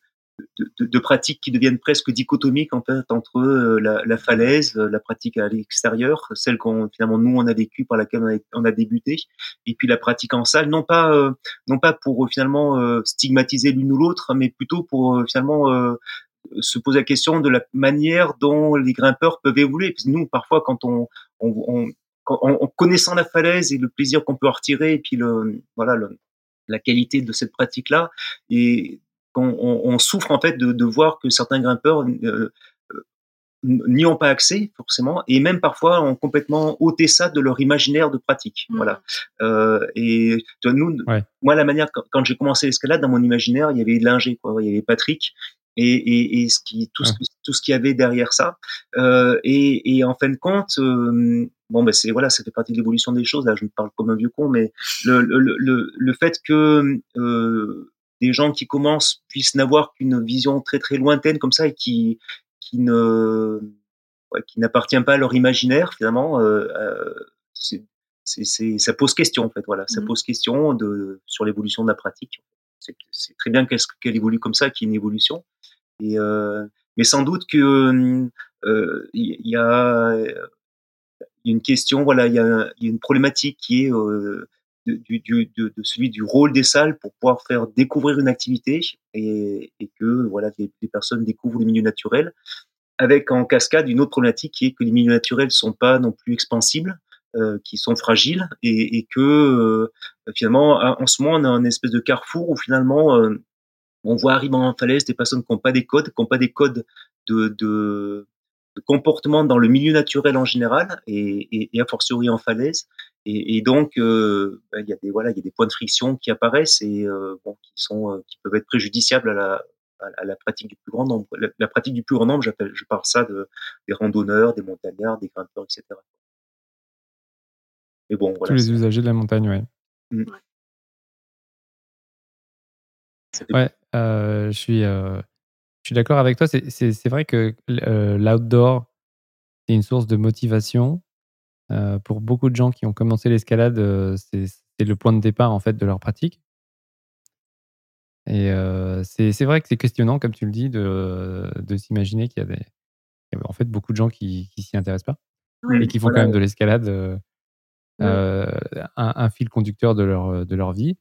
de, de, pratiques qui deviennent presque dichotomiques en fait entre euh, la, la falaise, euh, la pratique à l'extérieur, celle qu'on finalement nous on a vécu par laquelle on a, on a, débuté, et puis la pratique en salle, non pas euh, non pas pour finalement stigmatiser l'une ou l'autre, mais plutôt pour finalement se poser la question de la manière dont les grimpeurs peuvent évoluer. Parce nous parfois quand on, on, on en connaissant la falaise et le plaisir qu'on peut en retirer et puis le voilà le, la qualité de cette pratique là on, on, souffre en fait de, de, voir que certains grimpeurs euh, euh, n'y ont pas accès forcément et même parfois ont complètement ôté ça de leur imaginaire de pratique mmh. voilà. Euh, et nous moi la manière quand, j'ai commencé l'escalade dans mon imaginaire il y avait Linger quoi il y avait Patrick et, et, et ce qui tout, ce, tout ce qu'il y avait derrière ça. Euh, et, et, en fin de compte euh, bon ben c'est voilà ça fait partie de l'évolution des choses. Là je me parle comme un vieux con mais le le, le, le fait que euh, des gens qui commencent puissent n'avoir qu'une vision très très lointaine comme ça et qui qui ne qui n'appartient pas à leur imaginaire finalement euh, euh c'est c'est ça pose question en fait voilà. Ça mmh pose question de sur l'évolution de la pratique. C'est très bien qu'elle évolue comme ça qu'il y ait une évolution. Et euh, mais sans doute que il y, a une question, voilà, il y a, il y a une problématique qui est euh, du, du, de, de, celui du rôle des salles pour pouvoir faire découvrir une activité et, et que voilà les, les, personnes découvrent les milieux naturels avec en cascade une autre problématique qui est que les milieux naturels sont pas non plus expansibles euh, qui sont fragiles et, et que euh, finalement en ce moment on a un espèce de carrefour où finalement euh, on voit arriver en falaise des personnes qui n'ont pas des codes, qui n'ont pas des codes de, de, de, comportement dans le milieu naturel en général et, et, et a fortiori en falaise. Et, et donc, euh, ben, il y a des voilà, il y a des points de friction qui apparaissent et euh, bon, qui sont, euh, qui peuvent être préjudiciables à la, à la pratique du plus grand nombre. La, la pratique du plus grand nombre, j'appelle, je parle ça de des randonneurs, des montagnards, des grimpeurs, etc. Mais bon, voilà. Tous les usagers de la montagne, ouais. Mmh. Ouais, euh, je suis, euh, je suis d'accord avec toi. C'est vrai que euh, l'outdoor, c'est une source de motivation. Euh, pour beaucoup de gens qui ont commencé l'escalade, euh, c'est le point de départ en fait de leur pratique. Et c'est vrai que c'est questionnant, comme tu le dis, de, de s'imaginer qu'il y a des, en fait beaucoup de gens qui, qui s'y intéressent pas et qui font quand même de l'escalade un, un, fil conducteur de leur, de leur vie.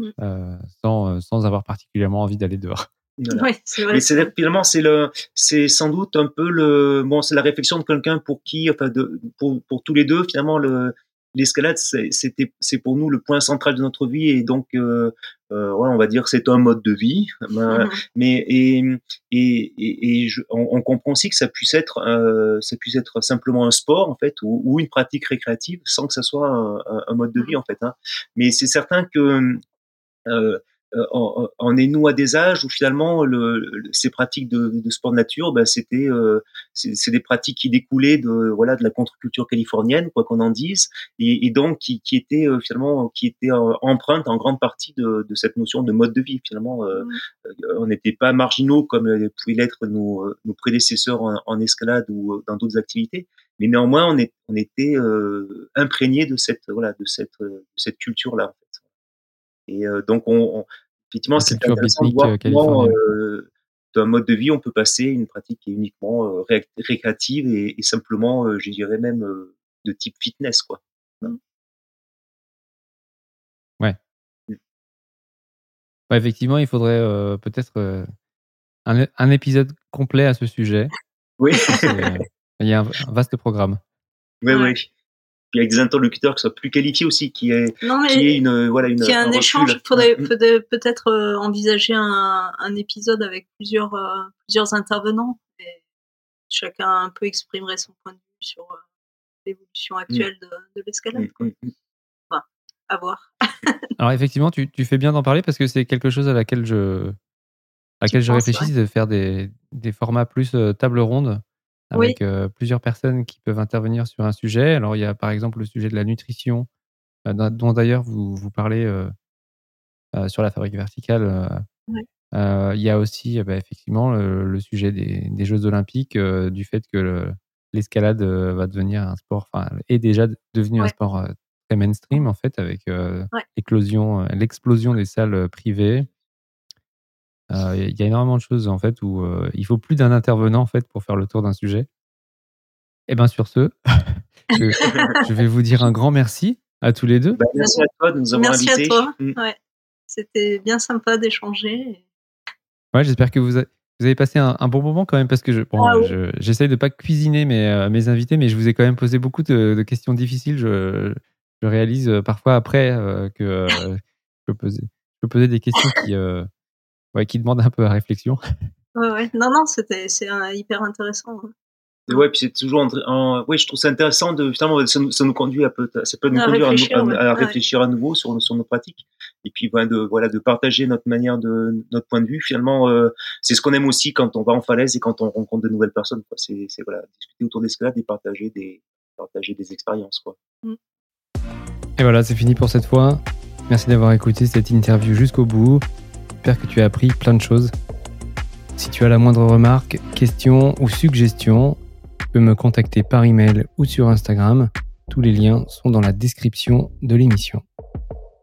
Mmh. Euh, sans, euh, sans avoir particulièrement envie d'aller dehors. Voilà. c'est vrai. Mais c'est finalement c'est le c'est sans doute un peu le bon c'est la réflexion de quelqu'un pour qui enfin de pour pour tous les deux finalement le l'escalade c'était c'est pour nous le point central de notre vie et donc euh, euh, ouais, on va dire c'est un mode de vie mmh. mais et et et, et je, on, on, comprend aussi que ça puisse être euh, ça puisse être simplement un sport en fait ou, ou, une pratique récréative sans que ça soit un, un mode de vie en fait hein. mais c'est certain que euh, euh, on, est nous à des âges où finalement le, ces pratiques de, de, sport de nature, ben c'était euh, c'est des pratiques qui découlaient de voilà de la contre-culture californienne, quoi qu'on en dise, et, et, donc qui, qui étaient finalement qui étaient empreintes en grande partie de, de, cette notion de mode de vie. Finalement, mmh. on n'était pas marginaux comme pouvaient l'être nos, nos prédécesseurs en, en, escalade ou dans d'autres activités, mais néanmoins on, est, on était imprégné de cette voilà de cette de cette culture là. Et euh, donc, on, effectivement, c'est intéressant de voir comment euh, d'un mode de vie, on peut passer une pratique qui est uniquement récréative et, simplement, je dirais même, de type fitness, quoi. Mmh. Ouais. Mmh. ouais. effectivement, il faudrait peut-être un, un, épisode complet à ce sujet. Oui. il y a un, vaste programme. Oui, oui puis avec des interlocuteurs qui soient plus qualifiés aussi, qui est qui est une voilà une qui a un, échange. Il faudrait, mm, mm. peut-être euh, envisager un, un, épisode avec plusieurs euh, plusieurs intervenants. Et chacun un peu exprimerait son point de vue sur euh, l'évolution mm. actuelle de, de l'escalade. Enfin, à voir. Alors effectivement, tu, tu fais bien d'en parler parce que c'est quelque chose à laquelle je à laquelle je réfléchis, de faire des, des formats plus table ronde avec plusieurs personnes qui peuvent intervenir sur un sujet. Alors, il y a par exemple le sujet de la nutrition, dont d'ailleurs vous, vous parlez sur la fabrique verticale. il y a aussi bah, effectivement le, sujet des, des, Jeux olympiques, du fait que l'escalade va devenir un sport, enfin, est déjà devenu un sport très mainstream en fait, avec l'explosion des salles privées. Euh, il y a énormément de choses en fait où euh, il faut plus d'un intervenant en fait pour faire le tour d'un sujet. Et bien sur ce, je, vais vous dire un grand merci à tous les deux. Bah, merci à toi de nous avoir merci Merci à toi. Mm. Ouais. C'était bien sympa d'échanger. Ouais, j'espère que vous, vous avez passé un, bon moment quand même parce que je, bon, ah j'essaye de pas cuisiner mes, euh, mes invités, mais je vous ai quand même posé beaucoup de, questions difficiles. Je, je, réalise parfois après que je, peux poser, je peux poser des questions qui ouais, qui demande un peu à réflexion. Ouais, ouais. Non, non, c'était c'est hyper intéressant. Hein. Et ouais, puis c'est toujours en, ouais, je trouve ça intéressant de finalement ça nous, ça nous conduit à peu, ça peut nous à conduire réfléchir, à, à, réfléchir à nouveau sur, sur nos pratiques et puis voilà de voilà de partager notre manière de notre point de vue. Finalement, euh, c'est ce qu'on aime aussi quand on va en falaise et quand on rencontre de nouvelles personnes. C'est c'est voilà discuter autour d'escalade et partager des partager des expériences quoi. Mm. Et voilà, c'est fini pour cette fois. Merci d'avoir écouté cette interview jusqu'au bout. J'espère que tu as appris plein de choses. Si tu as la moindre remarque, question ou suggestion, tu peux me contacter par email ou sur Instagram. Tous les liens sont dans la description de l'émission.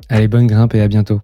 Allez, bonne grimpe et à bientôt.